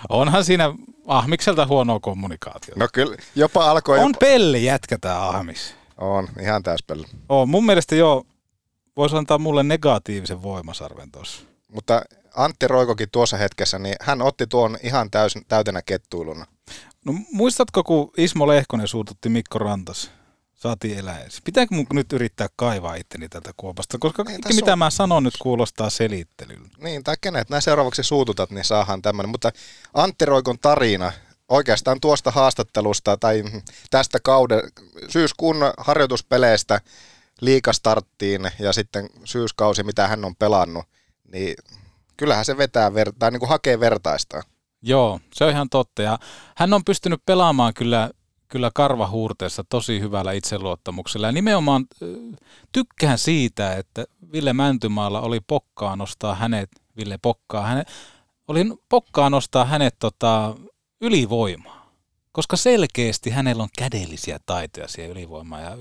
Onhan siinä Ahmikselta huonoa kommunikaatiota. No kyllä, jopa alkoi... On jopa... pelle jätkä tää Ahmis. On, ihan täyspelle. On, mun mielestä joo, voisi antaa mulle negatiivisen voimasarven tuossa. Mutta Antti Roikokin tuossa hetkessä, niin hän otti tuon ihan täys, täytenä kettuiluna. No muistatko, kun Ismo Lehkonen suututti Mikko Rantas? Saatiin eläisi. Pitääkö mun nyt yrittää kaivaa itteni tältä kuopasta? Koska kaikki tässä mitä on- mä sanon nyt kuulostaa selittelyllä. Niin, tai kenet nämä seuraavaksi suututat, niin saahan tämmöinen. Mutta Antti Roikon tarina oikeastaan tuosta haastattelusta tai tästä kauden syyskuun harjoituspeleistä liikastarttiin ja sitten syyskausi, mitä hän on pelannut, niin kyllähän se vetää, tai niin kuin hakee vertaista. Joo, se on ihan totta. Ja hän on pystynyt pelaamaan kyllä, kyllä karvahuurteessa tosi hyvällä itseluottamuksella. Ja nimenomaan ö, tykkään siitä, että Ville Mäntymaalla oli pokkaa nostaa hänet, Ville pokkaa, hänet, oli pokkaa nostaa hänet tota, ylivoimaa. Koska selkeästi hänellä on kädellisiä taitoja siihen ylivoimaan ja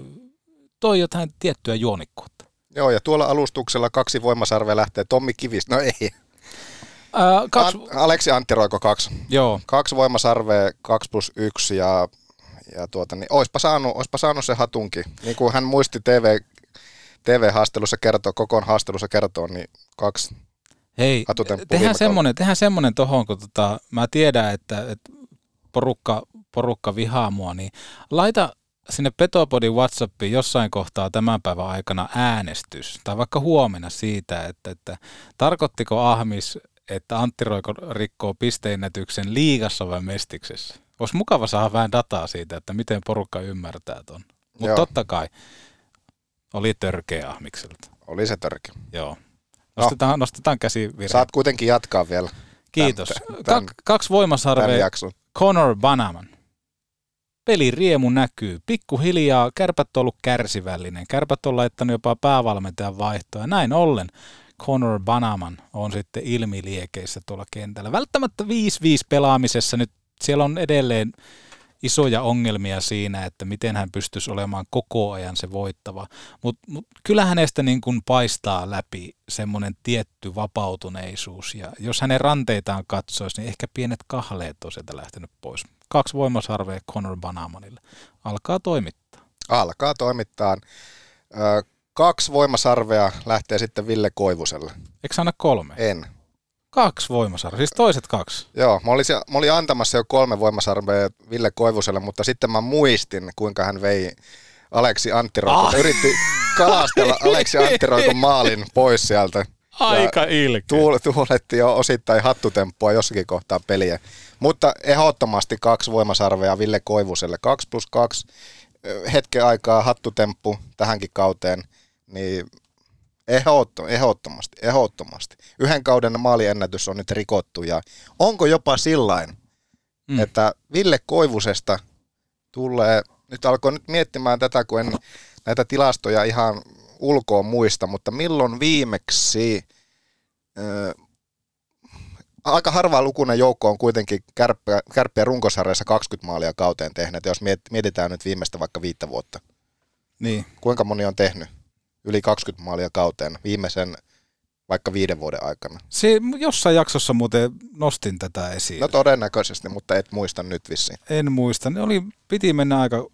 toi jotain tiettyä juonikkuutta. Joo, ja tuolla alustuksella kaksi voimasarvea lähtee Tommi Kivis. No ei. Ää, kaksi, An- Aleksi Antti Roiko kaksi. joo, Kaksi voimasarvea, kaksi plus yksi ja, ja tuota, niin oispa, saanut, oispa saanut se hatunkin. Niin kuin hän muisti TV, TV-haastelussa kertoa, kokoon haastelussa kertoa, niin kaksi Hei, tehdään semmoinen, tehdään semmoinen tohon, kun tota, mä tiedän, että, että porukka, porukka vihaa mua, niin laita sinne Petopodin Whatsappiin jossain kohtaa tämän päivän aikana äänestys, tai vaikka huomenna siitä, että, että tarkoittiko Ahmis, että Antti Roiko rikkoo pisteennätyksen liigassa vai mestiksessä? Olisi mukava saada vähän dataa siitä, että miten porukka ymmärtää ton. Mutta totta kai oli törkeä Ahmikselta. Oli se törki. Joo. Nostetaan, nostetaan käsi virhe. Saat kuitenkin jatkaa vielä. Kiitos. Tämän, Kak, kaksi tämän voimasarvea. Connor Banaman. Peli riemu näkyy. Pikkuhiljaa kärpät on ollut kärsivällinen. Kärpät on laittanut jopa päävalmentajan vaihtoa. Näin ollen Connor Banaman on sitten ilmiliekeissä tuolla kentällä. Välttämättä 5-5 pelaamisessa nyt siellä on edelleen isoja ongelmia siinä, että miten hän pystyisi olemaan koko ajan se voittava. Mutta mut kyllä hänestä niin kuin paistaa läpi semmoinen tietty vapautuneisuus. Ja jos hänen ranteitaan katsoisi, niin ehkä pienet kahleet on sieltä lähtenyt pois. Kaksi voimasarvea Conor Banamanille. Alkaa toimittaa. Alkaa toimittaa. Kaksi voimasarvea lähtee sitten Ville Koivuselle. Eikö anna kolme? En. Kaksi voimasarvea, siis toiset kaksi. Joo, mä olin, mä olin antamassa jo kolme voimasarvea Ville Koivuselle, mutta sitten mä muistin, kuinka hän vei Aleksi Antti Roikon. Ah. Yritti kalastella Aleksi Antti Roikon maalin pois sieltä. Aika ilkeä. Tuul, tuuletti jo osittain hattutemppua jossakin kohtaa peliä. Mutta ehdottomasti kaksi voimasarvea Ville Koivuselle. Kaksi plus kaksi hetken aikaa hattutemppu tähänkin kauteen. Niin ehdottom, ehdottomasti, ehdottomasti. Yhden kauden maaliennätys on nyt rikottu ja onko jopa sillain, mm. että Ville Koivusesta tulee, nyt alkoi nyt miettimään tätä, kun en näitä tilastoja ihan ulkoa muista, mutta milloin viimeksi Ö, aika harvaa lukuinen joukko on kuitenkin kärppiä, kärppiä runkosarjassa 20 maalia kauteen tehneet, jos miet- mietitään nyt viimeistä vaikka viittä vuotta. Niin. Kuinka moni on tehnyt yli 20 maalia kauteen viimeisen vaikka viiden vuoden aikana? Se, jossain jaksossa muuten nostin tätä esiin. No todennäköisesti, mutta et muista nyt vissiin. En muista. Ne oli, piti mennä aika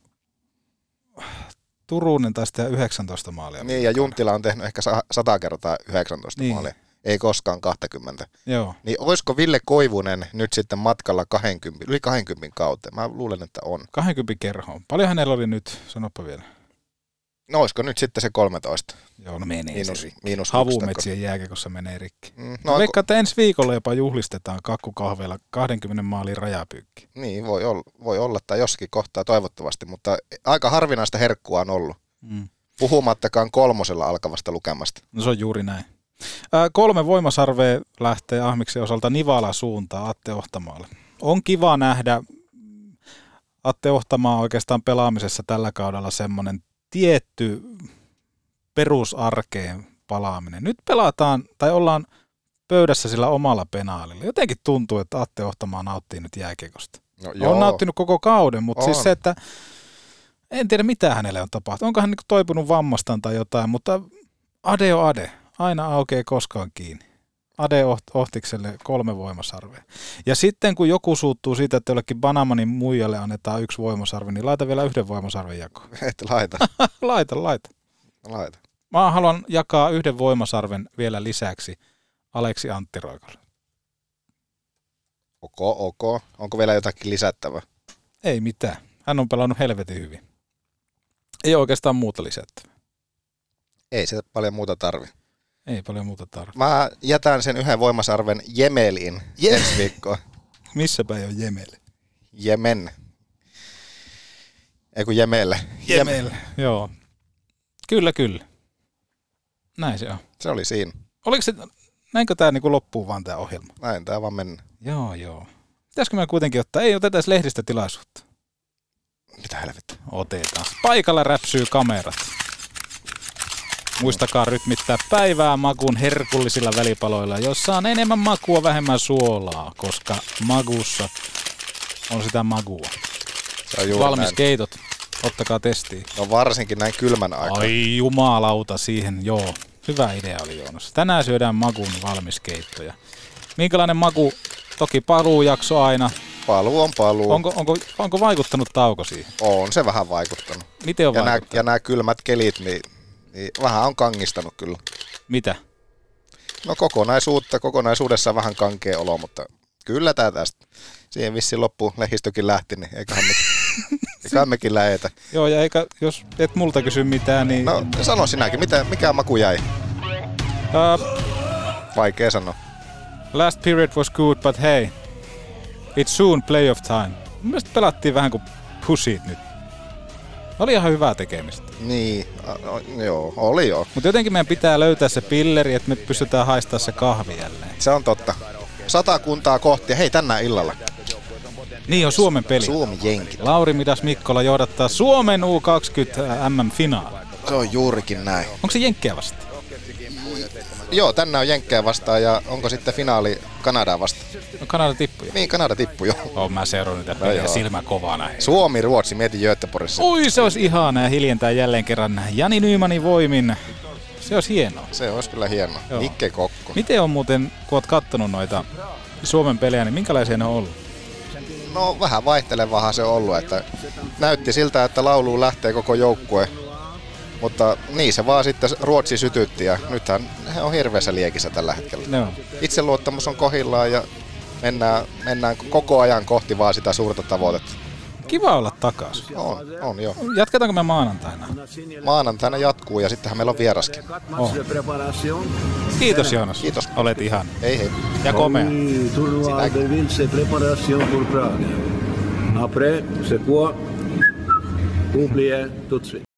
Turunen taisi tehdä 19 maalia. Niin, ja Junttila on tehnyt ehkä sa- 100 kertaa 19 Niin. maalia. Ei koskaan 20. Joo. Niin olisiko Ville Koivunen nyt sitten matkalla 20, yli 20 kauteen? Mä luulen, että on. 20 kerhoon. Paljon hänellä oli nyt, sanoppa vielä. No olisiko nyt sitten se 13? Joo, no menee miinus, se rikki. miinus Havumetsien jääkekossa menee rikki. Mm, No, no, Veikkaan, että ensi viikolla jopa juhlistetaan kakkukahveilla 20 maalin rajapyykki. Niin, voi olla, voi olla tai jossakin kohtaa toivottavasti, mutta aika harvinaista herkkua on ollut. Mm. Puhumattakaan kolmosella alkavasta lukemasta. No se on juuri näin. Ää, kolme voimasarvea lähtee Ahmiksen osalta Nivala suuntaan Atte Ohtamaalle. On kiva nähdä Atte Ohtamaa oikeastaan pelaamisessa tällä kaudella semmoinen tietty perusarkeen palaaminen. Nyt pelataan, tai ollaan pöydässä sillä omalla penaalilla. Jotenkin tuntuu, että Atte Ohtamaa nauttii nyt jääkiekosta. No, on nauttinut koko kauden, mutta siis On. se, että en tiedä mitä hänelle on tapahtunut. Onko hän niin toipunut vammastaan tai jotain, mutta Ade on Ade. Aina aukeaa koskaan kiinni. Ade Oht- Ohtikselle kolme voimasarvea. Ja sitten kun joku suuttuu siitä, että jollekin Banamanin muijalle annetaan yksi voimasarve, niin laita vielä yhden voimasarven jakoon. Et laita, laita, laita. laita. Mä haluan jakaa yhden voimasarven vielä lisäksi Aleksi Antti Roikalle. Ok, ok. Onko vielä jotakin lisättävää? Ei mitään. Hän on pelannut helvetin hyvin. Ei oikeastaan muuta lisättävää. Ei se paljon muuta tarvi. Ei paljon muuta tarvitse. Mä jätän sen yhden voimasarven Jemeliin Je- ensi viikkoon. Missä päin on Jemel? Jemen. Ei kun Jemelle. Jemel. Joo. Kyllä, kyllä. Näin se on. Se oli siinä. Oliko se, näinkö tämä niinku loppuu vaan tämä ohjelma? Näin tää vaan mennä. Joo, joo. Pitäisikö me kuitenkin ottaa, ei oteta edes lehdistötilaisuutta. Mitä helvettiä? Otetaan. Paikalla räpsyy kamerat. Muistakaa rytmittää päivää makuun herkullisilla välipaloilla, jossa on enemmän makua, vähemmän suolaa, koska magussa on sitä magua. Se on juuri Valmis näin. keitot. Ottakaa testiin. No varsinkin näin kylmän aikaa. Ai jumalauta siihen, joo. Hyvä idea oli Joonas. Tänään syödään makuun valmiskeittoja. Minkälainen maku? Toki paluujakso aina. Paluu on paluu. Onko, onko, onko vaikuttanut tauko siihen? On se vähän vaikuttanut. Miten on ja nämä, vaikuttanut? ja nämä kylmät kelit, niin, niin vähän on kangistanut kyllä. Mitä? No kokonaisuutta, kokonaisuudessaan vähän kankea olo, mutta kyllä tämä tästä. Siihen vissiin loppu lehdistökin lähti, niin eiköhän me, eiköhän mekin lähetä. Joo, ja eikä, jos et multa kysy mitään, niin... No sano sinäkin, mitä, mikä maku jäi? Uh, Vaikea sanoa. last period was good, but hey, it's soon playoff time. Mun mielestä pelattiin vähän kuin pusit nyt. Oli ihan hyvää tekemistä. Niin, a, joo, oli joo. Mutta jotenkin meidän pitää löytää se pilleri, että me pystytään haistamaan se kahvi jälleen. Se on totta. Sata kuntaa kohti hei tänään illalla. Niin on Suomen peli. Suomi jenki. Lauri Midas Mikkola johdattaa Suomen U20 MM-finaali. Se on juurikin näin. Onko se Jenkkiä vasta? Joo, tänään on Jenkkejä vastaan ja onko sitten finaali Kanadaa vastaan? No Kanada tippui jo. Niin, Kanada tippui jo. Oon mä seurannut niitä No pelejä silmä kovana. Suomi, Ruotsi, mieti Göteborgissa. Oi, se olisi ihanaa hiljentää jälleen kerran Jani Nyymanin voimin. Se olisi hienoa. Se olisi kyllä hienoa. Joo. Ikke Kokko. Miten on muuten, kun oot kattonut noita Suomen pelejä, niin minkälaisia ne on ollut? No vähän vaihtelevahan se on ollut, että näytti siltä, että lauluun lähtee koko joukkue. Mutta niin se vaan sitten Ruotsi sytytti ja nythän he on hirveässä liekissä tällä hetkellä. Joo. Itseluottamus on kohillaan ja mennään, mennään koko ajan kohti vaan sitä suurta tavoitetta. Kiva olla takas. On, on joo. Jatketaanko me maanantaina? Maanantaina jatkuu ja sittenhän meillä on vieraskin. Oh. Kiitos Joonas. Kiitos. Olet ihan. Hei hei. Ja komea. Après, c'est quoi Oubliez tout de suite.